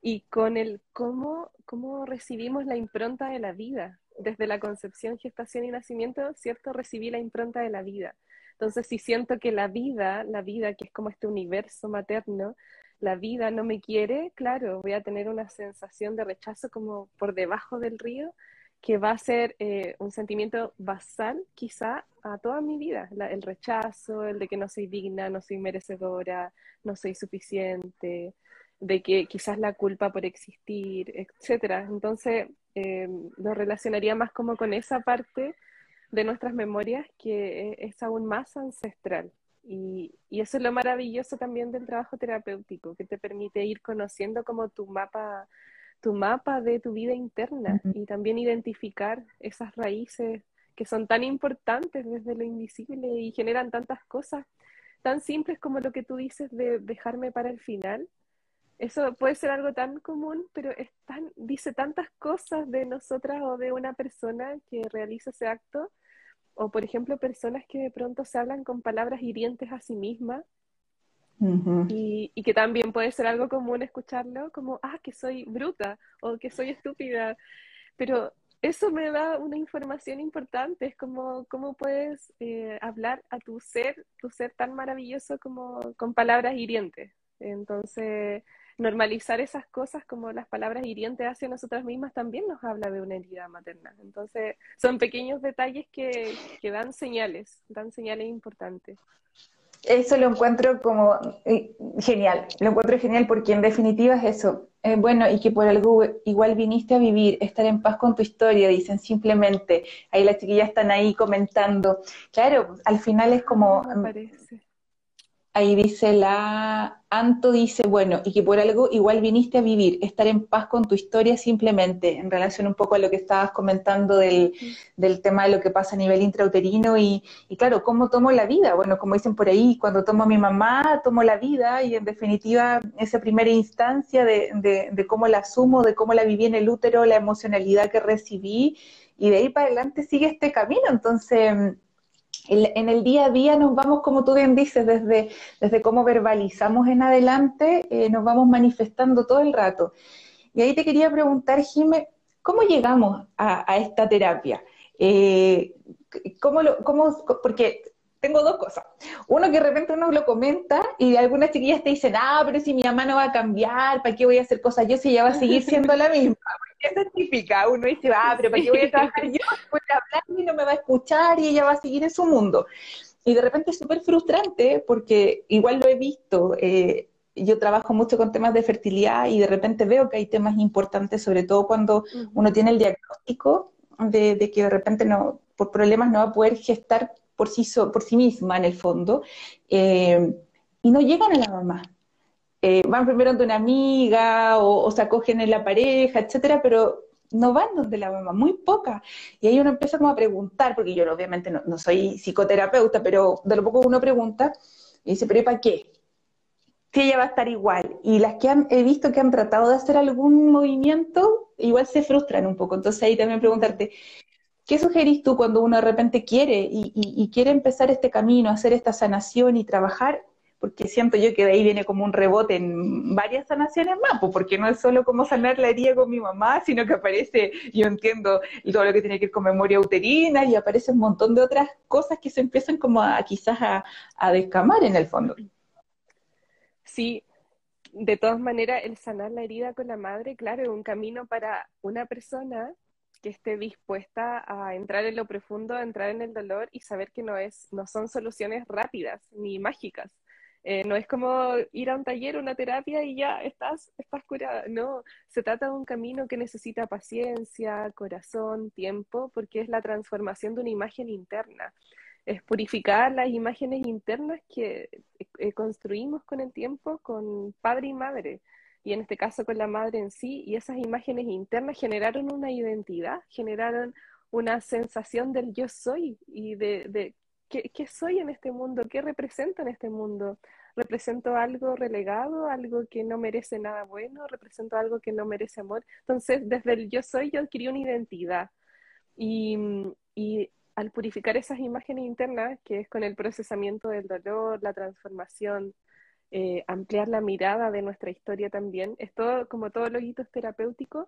y con el cómo, cómo recibimos la impronta de la vida. desde la concepción, gestación y nacimiento, ¿cierto? Recibí la impronta de la vida. Entonces, si siento que la vida, la vida que es como este universo materno, la vida no me quiere, claro, voy a tener una sensación de rechazo como por debajo del río, que va a ser eh, un sentimiento basal quizá a toda mi vida, el rechazo, el de que no soy digna, no soy merecedora, no soy suficiente, de que quizás la culpa por existir, etcétera. Entonces, eh, lo relacionaría más como con esa parte de nuestras memorias que es aún más ancestral. Y, y, eso es lo maravilloso también del trabajo terapéutico, que te permite ir conociendo como tu mapa, tu mapa de tu vida interna y también identificar esas raíces que son tan importantes desde lo invisible y generan tantas cosas tan simples como lo que tú dices de dejarme para el final, eso puede ser algo tan común, pero es tan, dice tantas cosas de nosotras o de una persona que realiza ese acto, o por ejemplo personas que de pronto se hablan con palabras hirientes a sí mismas, y, y, que también puede ser algo común escucharlo como, ah, que soy bruta o que soy estúpida, pero eso me da una información importante, es como cómo puedes eh, hablar a tu ser, tu ser tan maravilloso como con palabras hirientes. Entonces, normalizar esas cosas como las palabras hirientes hacia nosotras mismas también nos habla de una herida materna. Entonces, son pequeños detalles que, que dan señales, dan señales importantes. Eso lo encuentro como eh, genial, lo encuentro genial porque en definitiva es eso. Eh, bueno, y que por algo igual viniste a vivir, estar en paz con tu historia, dicen simplemente. Ahí las chiquillas están ahí comentando. Claro, al final es como... Me parece ahí dice la Anto dice, bueno, y que por algo igual viniste a vivir, estar en paz con tu historia simplemente, en relación un poco a lo que estabas comentando del, tema de lo que pasa a nivel intrauterino y, y, claro, cómo tomo la vida. Bueno, como dicen por ahí, cuando tomo a mi mamá, tomo la vida y en definitiva esa primera instancia de, de, de cómo la asumo, de cómo la viví en el útero, la emocionalidad que recibí y de ahí para adelante sigue este camino. Entonces en el día a día nos vamos, como tú bien dices, desde, desde cómo verbalizamos en adelante, eh, nos vamos manifestando todo el rato. Y ahí te quería preguntar, Jimé, ¿cómo llegamos a, esta terapia? Eh, ¿cómo lo, cómo, porque tengo dos cosas. Uno que de repente uno lo comenta y algunas chiquillas te dicen, ah, pero si mi mamá no va a cambiar, ¿para qué voy a hacer cosas yo si ella va a seguir siendo la misma? Porque es típica, uno dice, ah, pero ¿para qué voy a trabajar yo? Voy a hablar y no me va a escuchar y ella va a seguir en su mundo. Y de repente es súper frustrante porque igual lo he visto. Eh, yo trabajo mucho con temas de fertilidad y de repente veo que hay temas importantes, sobre todo cuando uno tiene el diagnóstico de, de, que de repente no, por problemas no va a poder gestar por sí, por sí misma en el fondo, eh, y no llegan a la mamá. Eh, van primero ante una amiga o, se acogen en la pareja, etcétera, pero no van donde la mamá, muy poca. Y ahí uno empieza como a preguntar, porque yo obviamente no, soy psicoterapeuta, pero de lo poco uno pregunta, y dice, pero ¿para qué? Si ella va a estar igual. Y las que han, he visto que han tratado de hacer algún movimiento, igual se frustran un poco. Entonces ahí también preguntarte, ¿Qué sugerís tú cuando uno de repente quiere y, quiere empezar este camino, hacer esta sanación y trabajar? Porque siento yo que de ahí viene como un rebote en varias sanaciones más, porque no es solo como sanar la herida con mi mamá, sino que aparece, yo entiendo, todo lo que tiene que ver con memoria uterina y aparece un montón de otras cosas que se empiezan como a quizás a, a descamar en el fondo. Sí, de todas maneras, el sanar la herida con la madre, claro, es un camino para una persona que esté dispuesta a entrar en lo profundo, a entrar en el dolor y saber que no, es, no son soluciones rápidas ni mágicas. Eh, no es como ir a un taller, una terapia y ya estás, estás curada. No, se trata de un camino que necesita paciencia, corazón, tiempo, porque es la transformación de una imagen interna. Es purificar las imágenes internas que eh, construimos con el tiempo con padre y madre y en este caso con la madre en sí, y esas imágenes internas generaron una identidad, generaron una sensación del yo soy y de, de ¿qué, soy en este mundo, qué represento en este mundo. ¿Represento algo relegado, algo que no merece nada bueno? ¿Represento algo que no merece amor? Entonces, desde el yo soy yo adquirí una identidad. Y, y al purificar esas imágenes internas, que es con el procesamiento del dolor, la transformación, eh, ampliar la mirada de nuestra historia también. Es todo, como todos los hitos terapéuticos,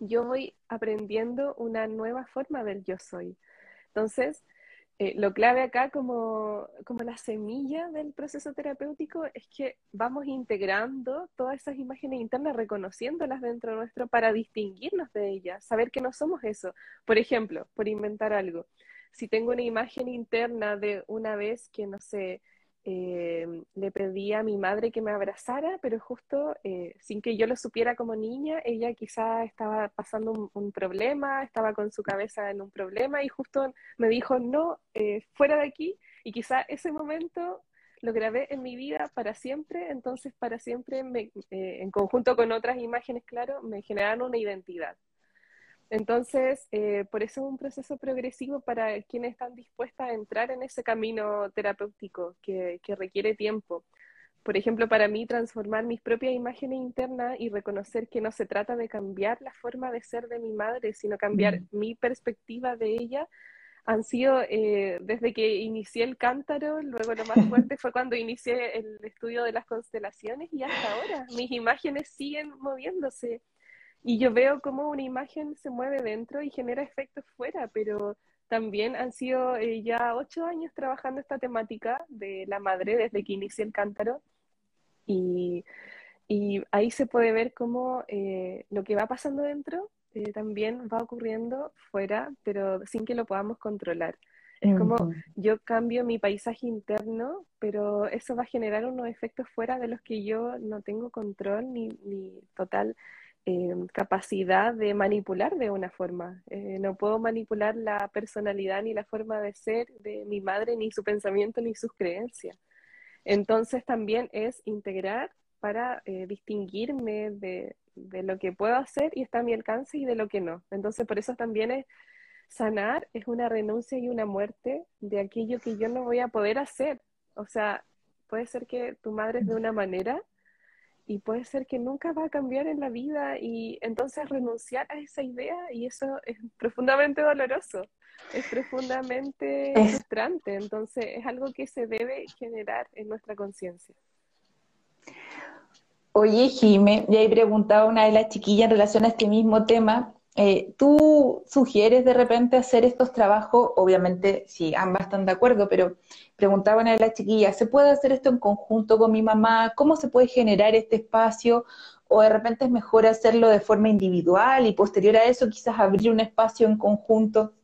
yo voy aprendiendo una nueva forma del yo soy. Entonces, eh, lo clave acá como, como la semilla del proceso terapéutico es que vamos integrando todas esas imágenes internas, reconociéndolas dentro nuestro para distinguirnos de ellas, saber que no somos eso. Por ejemplo, por inventar algo, si tengo una imagen interna de una vez que, no sé, eh, le pedí a mi madre que me abrazara, pero justo eh, sin que yo lo supiera como niña, ella quizá estaba pasando un, problema, estaba con su cabeza en un problema y justo me dijo, no, eh, fuera de aquí, y quizá ese momento lo grabé en mi vida para siempre, entonces para siempre, en conjunto con otras imágenes, claro, me generaron una identidad. Entonces, eh, por eso es un proceso progresivo para quienes están dispuestas a entrar en ese camino terapéutico que, requiere tiempo. Por ejemplo, para mí, transformar mis propias imágenes internas y reconocer que no se trata de cambiar la forma de ser de mi madre, sino cambiar mi perspectiva de ella, han sido eh, desde que inicié el cántaro, luego lo más fuerte fue cuando inicié el estudio de las constelaciones y hasta ahora mis imágenes siguen moviéndose y yo veo cómo una imagen se mueve dentro y genera efectos fuera, pero también han sido eh, ya ocho años trabajando esta temática de la madre desde que inicié el cántaro. Y, y ahí se puede ver cómo eh, lo que va pasando dentro eh, también va ocurriendo fuera, pero sin que lo podamos controlar. Es como yo cambio mi paisaje interno, pero eso va a generar unos efectos fuera de los que yo no tengo control ni, ni total eh, capacidad de manipular de una forma. Eh, no puedo manipular la personalidad ni la forma de ser de mi madre, ni su pensamiento, ni sus creencias. Entonces también es integrar para eh, distinguirme de, de, lo que puedo hacer y está a mi alcance y de lo que no. Entonces por eso también es sanar, es una renuncia y una muerte de aquello que yo no voy a poder hacer. O sea, puede ser que tu madre es de una manera y puede ser que nunca va a cambiar en la vida y entonces renunciar a esa idea y eso es profundamente doloroso, es profundamente frustrante, entonces es algo que se debe generar en nuestra conciencia. Oye, Jime, ya he preguntado a una de las chiquillas en relación a este mismo tema eh, ¿Tú sugieres de repente hacer estos trabajos? Obviamente, si ambas están de acuerdo, pero preguntaban a la chiquilla, ¿se puede hacer esto en conjunto con mi mamá? ¿Cómo se puede generar este espacio? ¿O de repente es mejor hacerlo de forma individual y posterior a eso quizás abrir un espacio en conjunto?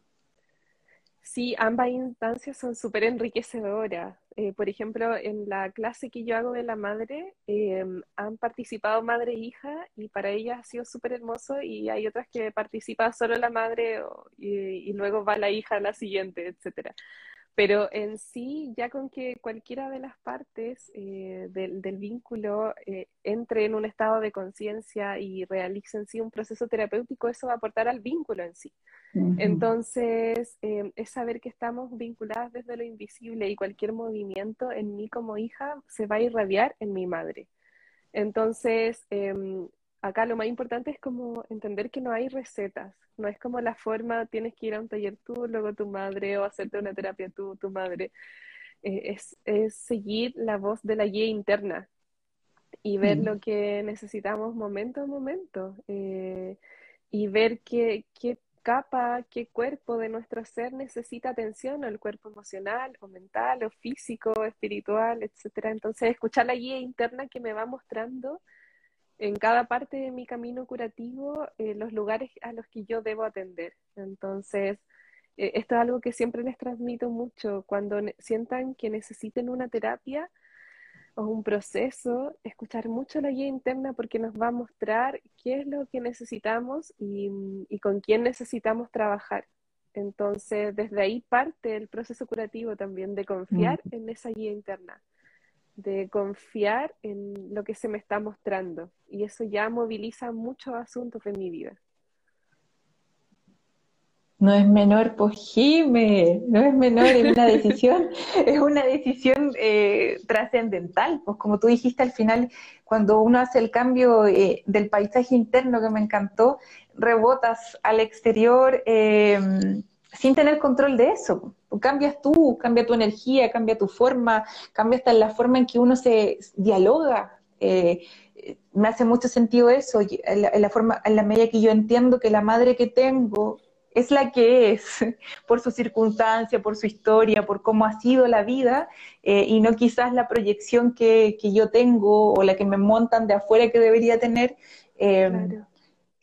Sí, ambas instancias son súper enriquecedoras. Eh, por ejemplo, en la clase que yo hago de la madre, em, han participado madre e hija y para ellas ha sido súper hermoso y hay otras que participa solo la madre y, y, luego va la hija a la siguiente, etcétera. Pero en sí, ya con que cualquiera de las partes eh, del, vínculo eh, entre en un estado de conciencia y realice en sí un proceso terapéutico, eso va a aportar al vínculo en sí. Entonces, eh, es saber que estamos vinculadas desde lo invisible y cualquier movimiento en mí como hija se va a irradiar en mi madre. Entonces, em, acá lo más importante es como entender que no hay recetas, no es como la forma, tienes que ir a un taller tú, luego tu madre, o hacerte una terapia tú, tu madre. Eh, es, seguir la voz de la guía interna y ver mm. lo que necesitamos momento a momento eh, y ver qué, qué capa, qué cuerpo de nuestro ser necesita atención, o el cuerpo emocional, o mental, o físico, espiritual, etcétera. Entonces, escuchar la guía interna que me va mostrando en cada parte de mi camino curativo eh, los lugares a los que yo debo atender. Entonces, eh, esto es algo que siempre les transmito mucho. Cuando sientan que necesiten una terapia o un proceso, escuchar mucho la guía interna porque nos va a mostrar qué es lo que necesitamos y, y con quién necesitamos trabajar. Entonces, desde ahí parte el proceso curativo también, de confiar en esa guía interna de confiar en lo que se me está mostrando. Y eso ya moviliza muchos asuntos en mi vida. No es menor, pues Jime, no es menor, es una decisión, es una decisión eh, trascendental. Pues como tú dijiste al final, cuando uno hace el cambio eh, del paisaje interno que me encantó, rebotas al exterior eh, sin tener control de eso cambias tú, cambia tu energía, cambia tu forma, cambia hasta la forma en que uno se dialoga. Eh, me hace mucho sentido eso, en la, forma, en la medida que yo entiendo que la madre que tengo es la que es, por su circunstancia, por su historia, por cómo ha sido la vida, eh, y no quizás la proyección que, yo tengo o la que me montan de afuera que debería tener. Eh,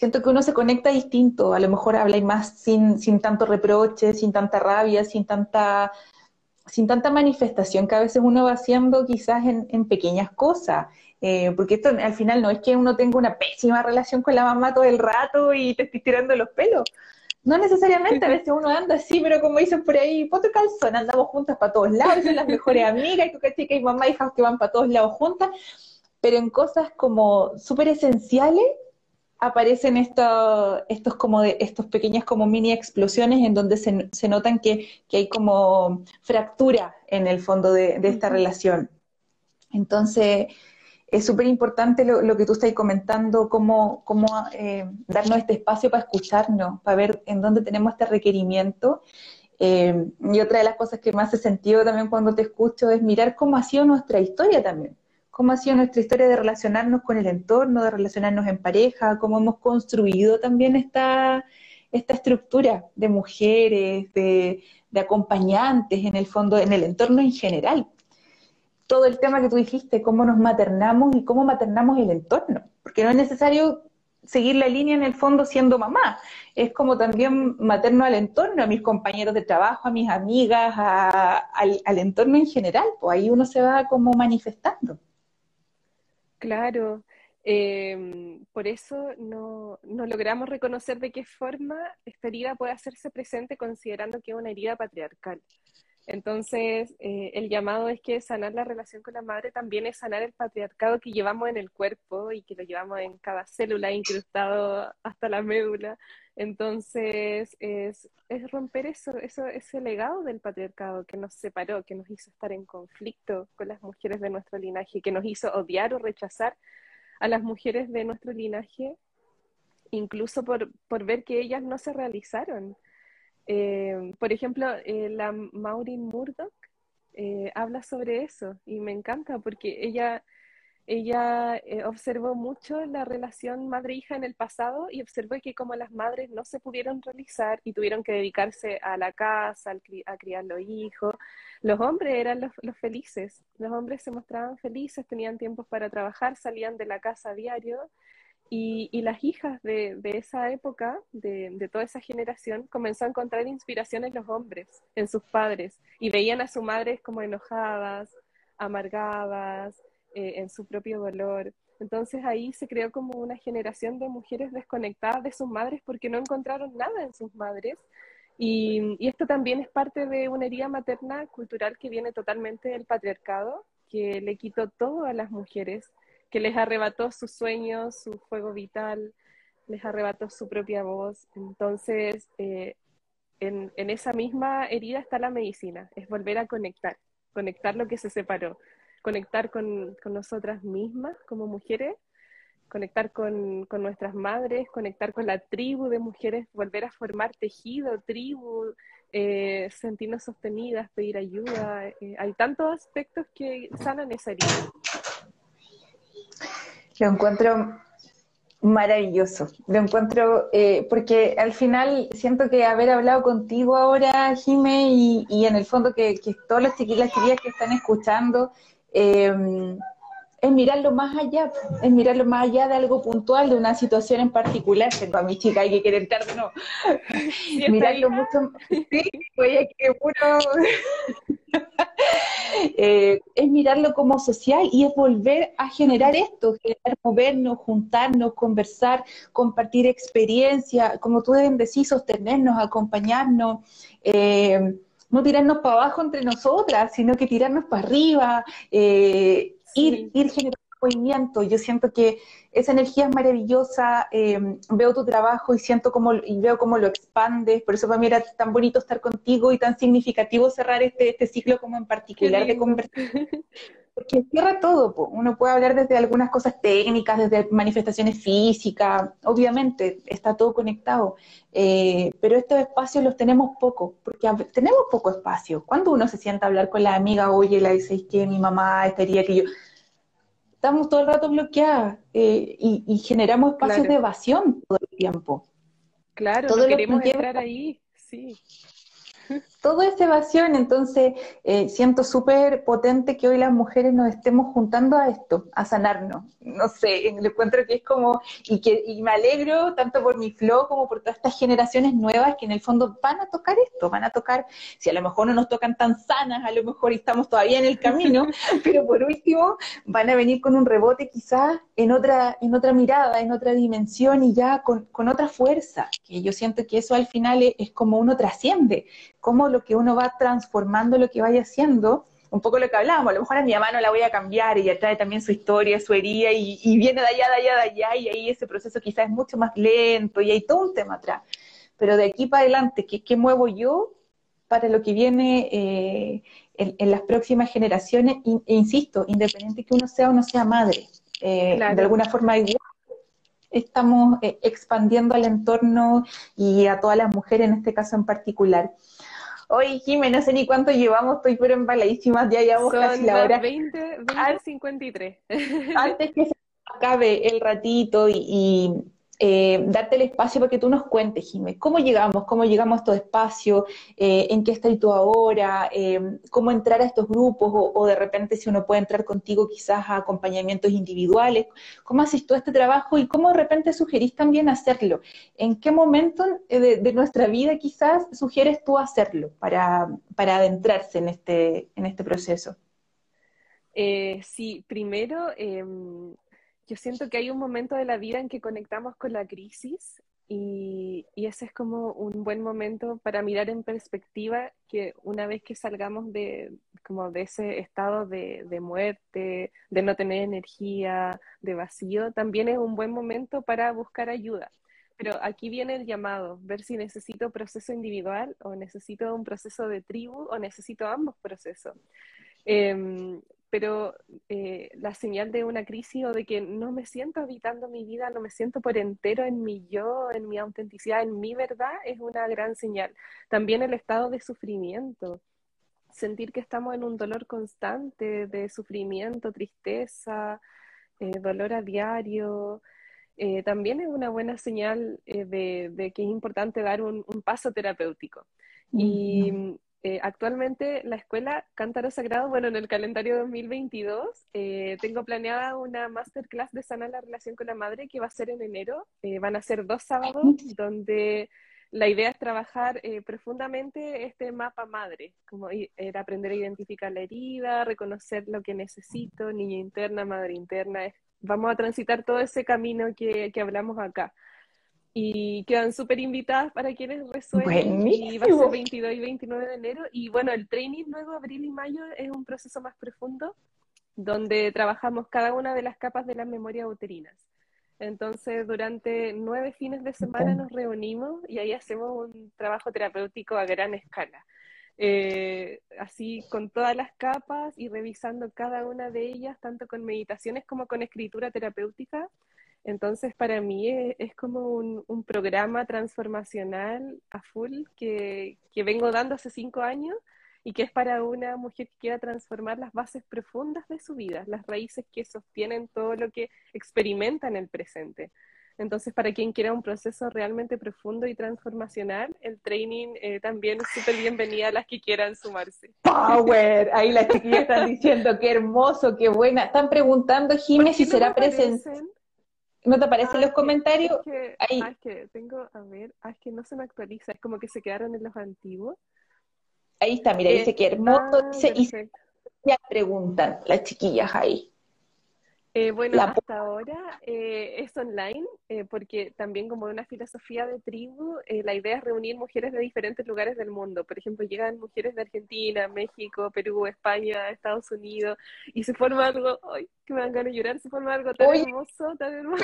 siento que uno se conecta distinto, a lo mejor habla más sin, sin tanto reproche, sin tanta rabia, sin tanta, sin tanta manifestación que a veces uno va haciendo quizás en, en pequeñas cosas. Eh, porque esto al final no es que uno tenga una pésima relación con la mamá todo el rato y te estés tirando los pelos. No necesariamente, a veces uno anda así, pero como dicen por ahí, poto calzón, andamos juntas para todos lados, son las mejores amigas, y tú que hay mamá hijas que van para todos lados juntas, pero en cosas como súper esenciales aparecen estos, estos como de, estos pequeñas como mini explosiones en donde se, se notan que, que, hay como fractura en el fondo de, de esta relación. Entonces, es súper importante lo, que tú estás comentando, cómo, cómo eh, darnos este espacio para escucharnos, para ver en dónde tenemos este requerimiento. Eh, y otra de las cosas que más hace sentido también cuando te escucho es mirar cómo ha sido nuestra historia también cómo ha sido nuestra historia de relacionarnos con el entorno, de relacionarnos en pareja, cómo hemos construido también esta, estructura de mujeres, de, acompañantes en el fondo, en el entorno en general. Todo el tema que tú dijiste, cómo nos maternamos y cómo maternamos el entorno, porque no es necesario seguir la línea en el fondo siendo mamá, es como también materno al entorno, a mis compañeros de trabajo, a mis amigas, al, al entorno en general, pues ahí uno se va como manifestando. Claro, em, por eso no, logramos reconocer de qué forma esta herida puede hacerse presente considerando que es una herida patriarcal. Entonces, eh, el llamado es que sanar la relación con la madre también es sanar el patriarcado que llevamos en el cuerpo y que lo llevamos en cada célula incrustado hasta la médula. Entonces, es, romper eso, eso, ese legado del patriarcado que nos separó, que nos hizo estar en conflicto con las mujeres de nuestro linaje, que nos hizo odiar o rechazar a las mujeres de nuestro linaje, incluso por, por ver que ellas no se realizaron. Eh, por ejemplo, eh, la Maureen Murdoch eh, habla sobre eso y me encanta porque ella ella eh, observó mucho la relación madre-hija en el pasado y observó que como las madres no se pudieron realizar y tuvieron que dedicarse a la casa, a criar los hijos, los hombres eran los, felices, los hombres se mostraban felices, tenían tiempos para trabajar, salían de la casa a diario y, las hijas de, esa época, de, de, toda esa generación, comenzó a encontrar inspiración en los hombres, en sus padres, y veían a sus madres como enojadas, amargadas, eh, en su propio dolor. Entonces ahí se creó como una generación de mujeres desconectadas de sus madres porque no encontraron nada en sus madres. Y, esto también es parte de una herida materna cultural que viene totalmente del patriarcado, que le quitó todo a las mujeres, que les arrebató sus sueños, su fuego vital, les arrebató su propia voz. Entonces, eh, en, en esa misma herida está la medicina, es volver a conectar, conectar lo que se separó conectar con, nosotras mismas como mujeres, conectar con, nuestras madres, conectar con la tribu de mujeres, volver a formar tejido, tribu, eh, sentirnos sostenidas, pedir ayuda. Eh, hay tantos aspectos que sanan esa herida. Lo encuentro maravilloso, lo encuentro, eh, porque al final siento que haber hablado contigo ahora, Jime, y, en el fondo que, que todos los chiquillas, que están escuchando, eh, es mirarlo más allá, es mirarlo más allá de algo puntual, de una situación en particular. Tengo a mi chica, hay que querer tarde, no. mirarlo mucho. Sí, oye, que puro. Eh, es mirarlo como social y es volver a generar esto, generar, movernos, juntarnos, conversar, compartir experiencia, como tú deben decir, sostenernos, acompañarnos. Eh, no tirarnos para abajo entre nosotras, sino que tirarnos para arriba, eh, ir, ir generando movimiento. Yo siento que esa energía es maravillosa, eh, veo tu trabajo y siento cómo, y veo cómo lo expandes, por eso para mí era tan bonito estar contigo y tan significativo cerrar este, este ciclo como en particular de conversación. porque cierra todo. Uno puede hablar desde algunas cosas técnicas, desde manifestaciones físicas, obviamente está todo conectado, eh, pero estos espacios los tenemos poco, porque tenemos poco espacio. Cuando uno se sienta a hablar con la amiga, oye, la dice que mi mamá estaría que yo... estamos todo el rato bloqueadas eh, y, generamos espacios de evasión todo el tiempo. Claro, todo queremos entrar ahí, sí todo es evasión, entonces eh, siento súper potente que hoy las mujeres nos estemos juntando a esto, a sanarnos. No sé, encuentro que es como, y que y me alegro tanto por mi flow como por todas estas generaciones nuevas que en el fondo van a tocar esto, van a tocar, si a lo mejor no nos tocan tan sanas, a lo mejor estamos todavía en el camino, pero por último van a venir con un rebote quizás en otra, en otra mirada, en otra dimensión y ya con, con otra fuerza, que yo siento que eso al final es, es como uno trasciende, como lo que uno va transformando, lo que vaya haciendo, un poco lo que hablábamos, a lo mejor a mi mamá no la voy a cambiar, y ella trae también su historia, su herida, y, viene de allá, de allá, de allá, y ahí ese proceso quizás es mucho más lento, y hay todo un tema atrás. Pero de aquí para adelante, ¿qué, muevo yo para lo que viene eh, en, las próximas generaciones? e insisto, independiente que uno sea o no sea madre, eh, de alguna forma igual estamos eh, expandiendo al entorno y a todas las mujeres en este caso en particular. Oye, Jimé, no sé ni cuánto llevamos, estoy pero embaladísimas, ya llevamos casi la hora. 20, 20 53. Antes que se acabe el ratito y, eh, darte el espacio para que tú nos cuentes, Jimé, cómo llegamos, cómo llegamos a estos espacios, eh, en qué estás tú ahora, eh, cómo entrar a estos grupos o, de repente si uno puede entrar contigo quizás a acompañamientos individuales, cómo haces tú este trabajo y cómo de repente sugerís también hacerlo. ¿En qué momento de, nuestra vida quizás sugieres tú hacerlo para, adentrarse en este, este proceso? sí, primero em, yo siento que hay un momento de la vida en que conectamos con la crisis y, ese es como un buen momento para mirar en perspectiva que una vez que salgamos de, como de ese estado de, de muerte, de no tener energía, de vacío, también es un buen momento para buscar ayuda. Pero aquí viene el llamado, ver si necesito proceso individual o necesito un proceso de tribu o necesito ambos procesos. Eh, pero eh, la señal de una crisis o de que no me siento habitando mi vida, no me siento por entero en mi yo, en mi autenticidad, en mi verdad, es una gran señal. También el estado de sufrimiento, sentir que estamos en un dolor constante de sufrimiento, tristeza, eh, dolor a diario. Eh, también es una buena señal de, que es importante dar un, paso terapéutico. Y eh, actualmente la escuela Cántaro Sagrado, bueno, en el calendario 2022 eh, tengo planeada una masterclass de sana la relación con la madre que va a ser en enero. Eh, van a ser dos sábados donde la idea es trabajar profundamente este mapa madre, como era aprender a identificar la herida, reconocer lo que necesito, niña interna, madre interna. vamos a transitar todo ese camino que, que hablamos acá y quedan súper invitadas para quienes resuelven y va a ser 22 y 29 de enero y bueno, el training luego abril y mayo es un proceso más profundo donde trabajamos cada una de las capas de las memorias uterinas. Entonces, durante nueve fines de semana nos reunimos y ahí hacemos un trabajo terapéutico a gran escala. Eh, así con todas las capas y revisando cada una de ellas, tanto con meditaciones como con escritura terapéutica, entonces, para mí es, como un, programa transformacional a full que, vengo dando hace cinco años y que es para una mujer que quiera transformar las bases profundas de su vida, las raíces que sostienen todo lo que experimenta en el presente. Entonces, para quien quiera un proceso realmente profundo y transformacional, el training eh, también es súper bienvenida a las que quieran sumarse. Power, ahí las chiquillas están diciendo qué hermoso, qué buena. Están preguntando, Jiménez, si será presente. ¿No te aparecen ah, los comentarios? Es que, Ahí. Ah, es que tengo, a ver, ah, es que no se me actualiza, es como que se quedaron en los antiguos. Ahí está, mira, dice que hermoso, ah, dice, y ya preguntan las chiquillas ahí. Eh, bueno, hasta ahora eh, es online, eh, porque también como una filosofía de tribu, la idea es reunir mujeres de diferentes lugares del mundo. Por ejemplo, llegan mujeres de Argentina, México, Perú, España, Estados Unidos, y se forma algo, ay, que me dan ganas de llorar, se forma algo tan hermoso, tan hermoso.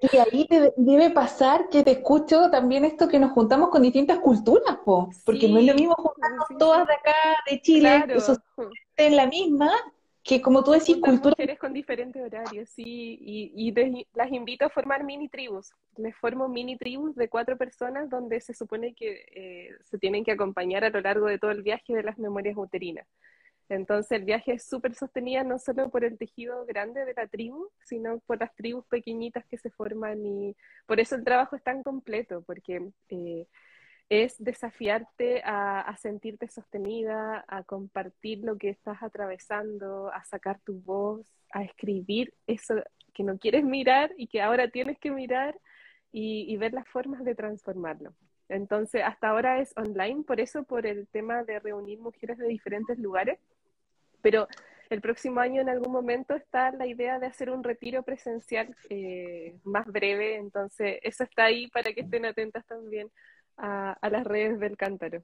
Y ahí debe pasar que te escucho también esto que nos juntamos con distintas culturas, po, porque no es lo mismo juntarnos todas de acá, de Chile, eso en la misma, que como tú decís, cultura... mujeres con diferentes horarios, sí, y, las invito a formar mini tribus. Les formo mini tribus de cuatro personas donde se supone que eh, se tienen que acompañar a lo largo de todo el viaje de las memorias uterinas. Entonces el viaje es súper sostenido no solo por el tejido grande de la tribu, sino por las tribus pequeñitas que se forman y por eso el trabajo es tan completo, porque eh, es desafiarte a, sentirte sostenida, a compartir lo que estás atravesando, a sacar tu voz, a escribir eso que no quieres mirar y que ahora tienes que mirar y, ver las formas de transformarlo. Entonces, hasta ahora es online, por eso, por el tema de reunir mujeres de diferentes lugares, pero el próximo año en algún momento está la idea de hacer un retiro presencial eh, más breve, entonces eso está ahí para que estén atentas también a, las redes del cántaro.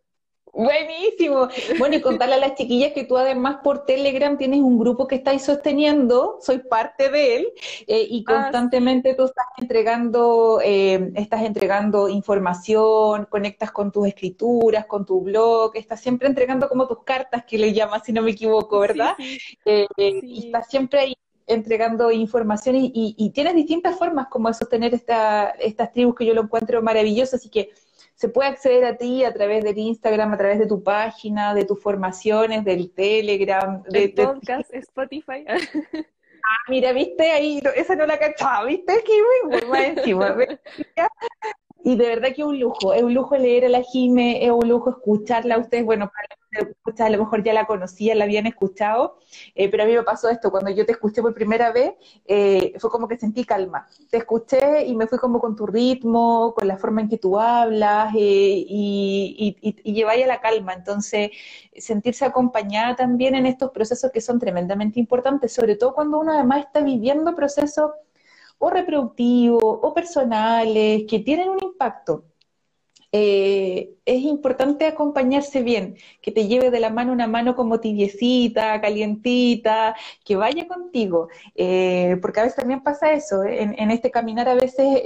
Buenísimo. Bueno, y contarle a las chiquillas que tú además por Telegram tienes un grupo que estáis sosteniendo, soy parte de él, eh, y ah, constantemente tú estás entregando, eh, estás entregando información, conectas con tus escrituras, con tu blog, estás siempre entregando como tus cartas que le llamas, si no me equivoco, ¿verdad? Eh, y estás siempre ahí entregando información y, tienes distintas formas como de sostener esta, estas tribus que yo lo encuentro maravilloso, así que se puede acceder a ti a través del Instagram, a través de tu página, de tus formaciones, del Telegram, de podcast, Spotify. Ah, mira, viste ahí, esa no la cachaba, viste, es que muy encima. Y de verdad que es un lujo, es un lujo leer a la Jime, es un lujo escucharla a ustedes, bueno, para a lo mejor ya la conocían, la habían escuchado, eh, pero a mí me pasó esto, cuando yo te escuché por primera vez, eh, fue como que sentí calma. Te escuché y me fui como con tu ritmo, con la forma en que tú hablas eh, y, y, y, a la calma. Entonces, sentirse acompañada también en estos procesos que son tremendamente importantes, sobre todo cuando uno además está viviendo procesos o reproductivos o personales que tienen un impacto. Eh, es importante acompañarse bien, que te lleve de la mano una mano como tibiecita, calientita, que vaya contigo, eh, porque a veces también pasa eso, ¿eh? en, este caminar a veces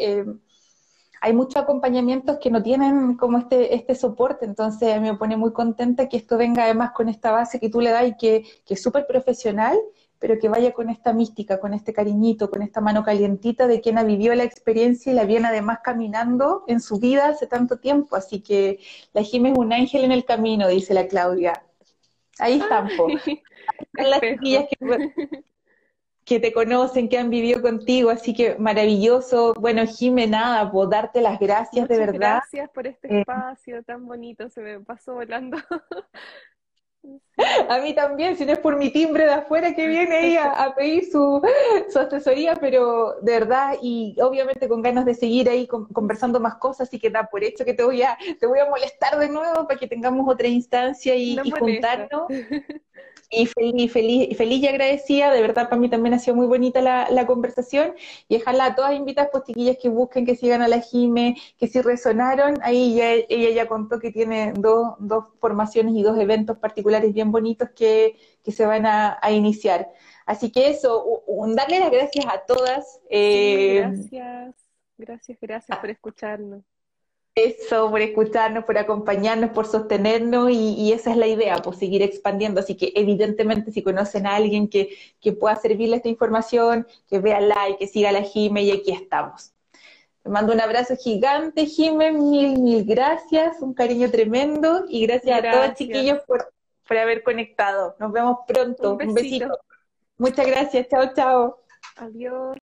hay muchos acompañamientos que no tienen como este, este soporte, entonces me pone muy contenta que esto venga además con esta base que tú le das y que, que es súper profesional pero que vaya con esta mística, con este cariñito, con esta mano calientita de quien ha vivido la experiencia y la viene además caminando en su vida hace tanto tiempo. Así que la Jimé es un ángel en el camino, dice la Claudia. Ahí están, las chiquillas que, te conocen, que han vivido contigo, así que maravilloso. Bueno, Jimé, nada, por darte las gracias de verdad. Gracias por este eh, espacio tan bonito, se me pasó volando. A mí también, si no es por mi timbre de afuera que viene ahí a, pedir su, asesoría, pero de verdad, y obviamente con ganas de seguir ahí conversando más cosas, y que da por hecho que te voy a, te voy a molestar de nuevo para que tengamos otra instancia y, y juntarnos. Y feliz, feliz, feliz y agradecida, de verdad para mí también ha sido muy bonita la, la conversación y dejarla a todas invitadas pues que busquen, que sigan a la Jime, que si resonaron, ahí ella ya contó que tiene dos, dos formaciones y dos eventos particulares bien bonitos que, que se van a, a iniciar. Así que eso, un, darle las gracias a todas. Eh, gracias, gracias, gracias por escucharnos. Eso, por escucharnos, por acompañarnos, por sostenernos y, esa es la idea, pues seguir expandiendo. Así que evidentemente si conocen a alguien que, que pueda servirle esta información, que vea like, que siga la Jime y aquí estamos. Te mando un abrazo gigante, Jime, mil, mil gracias, un cariño tremendo y gracias, a todos chiquillos por, por haber conectado. Nos vemos pronto. Un besito. Muchas gracias, chao, chao. Adiós.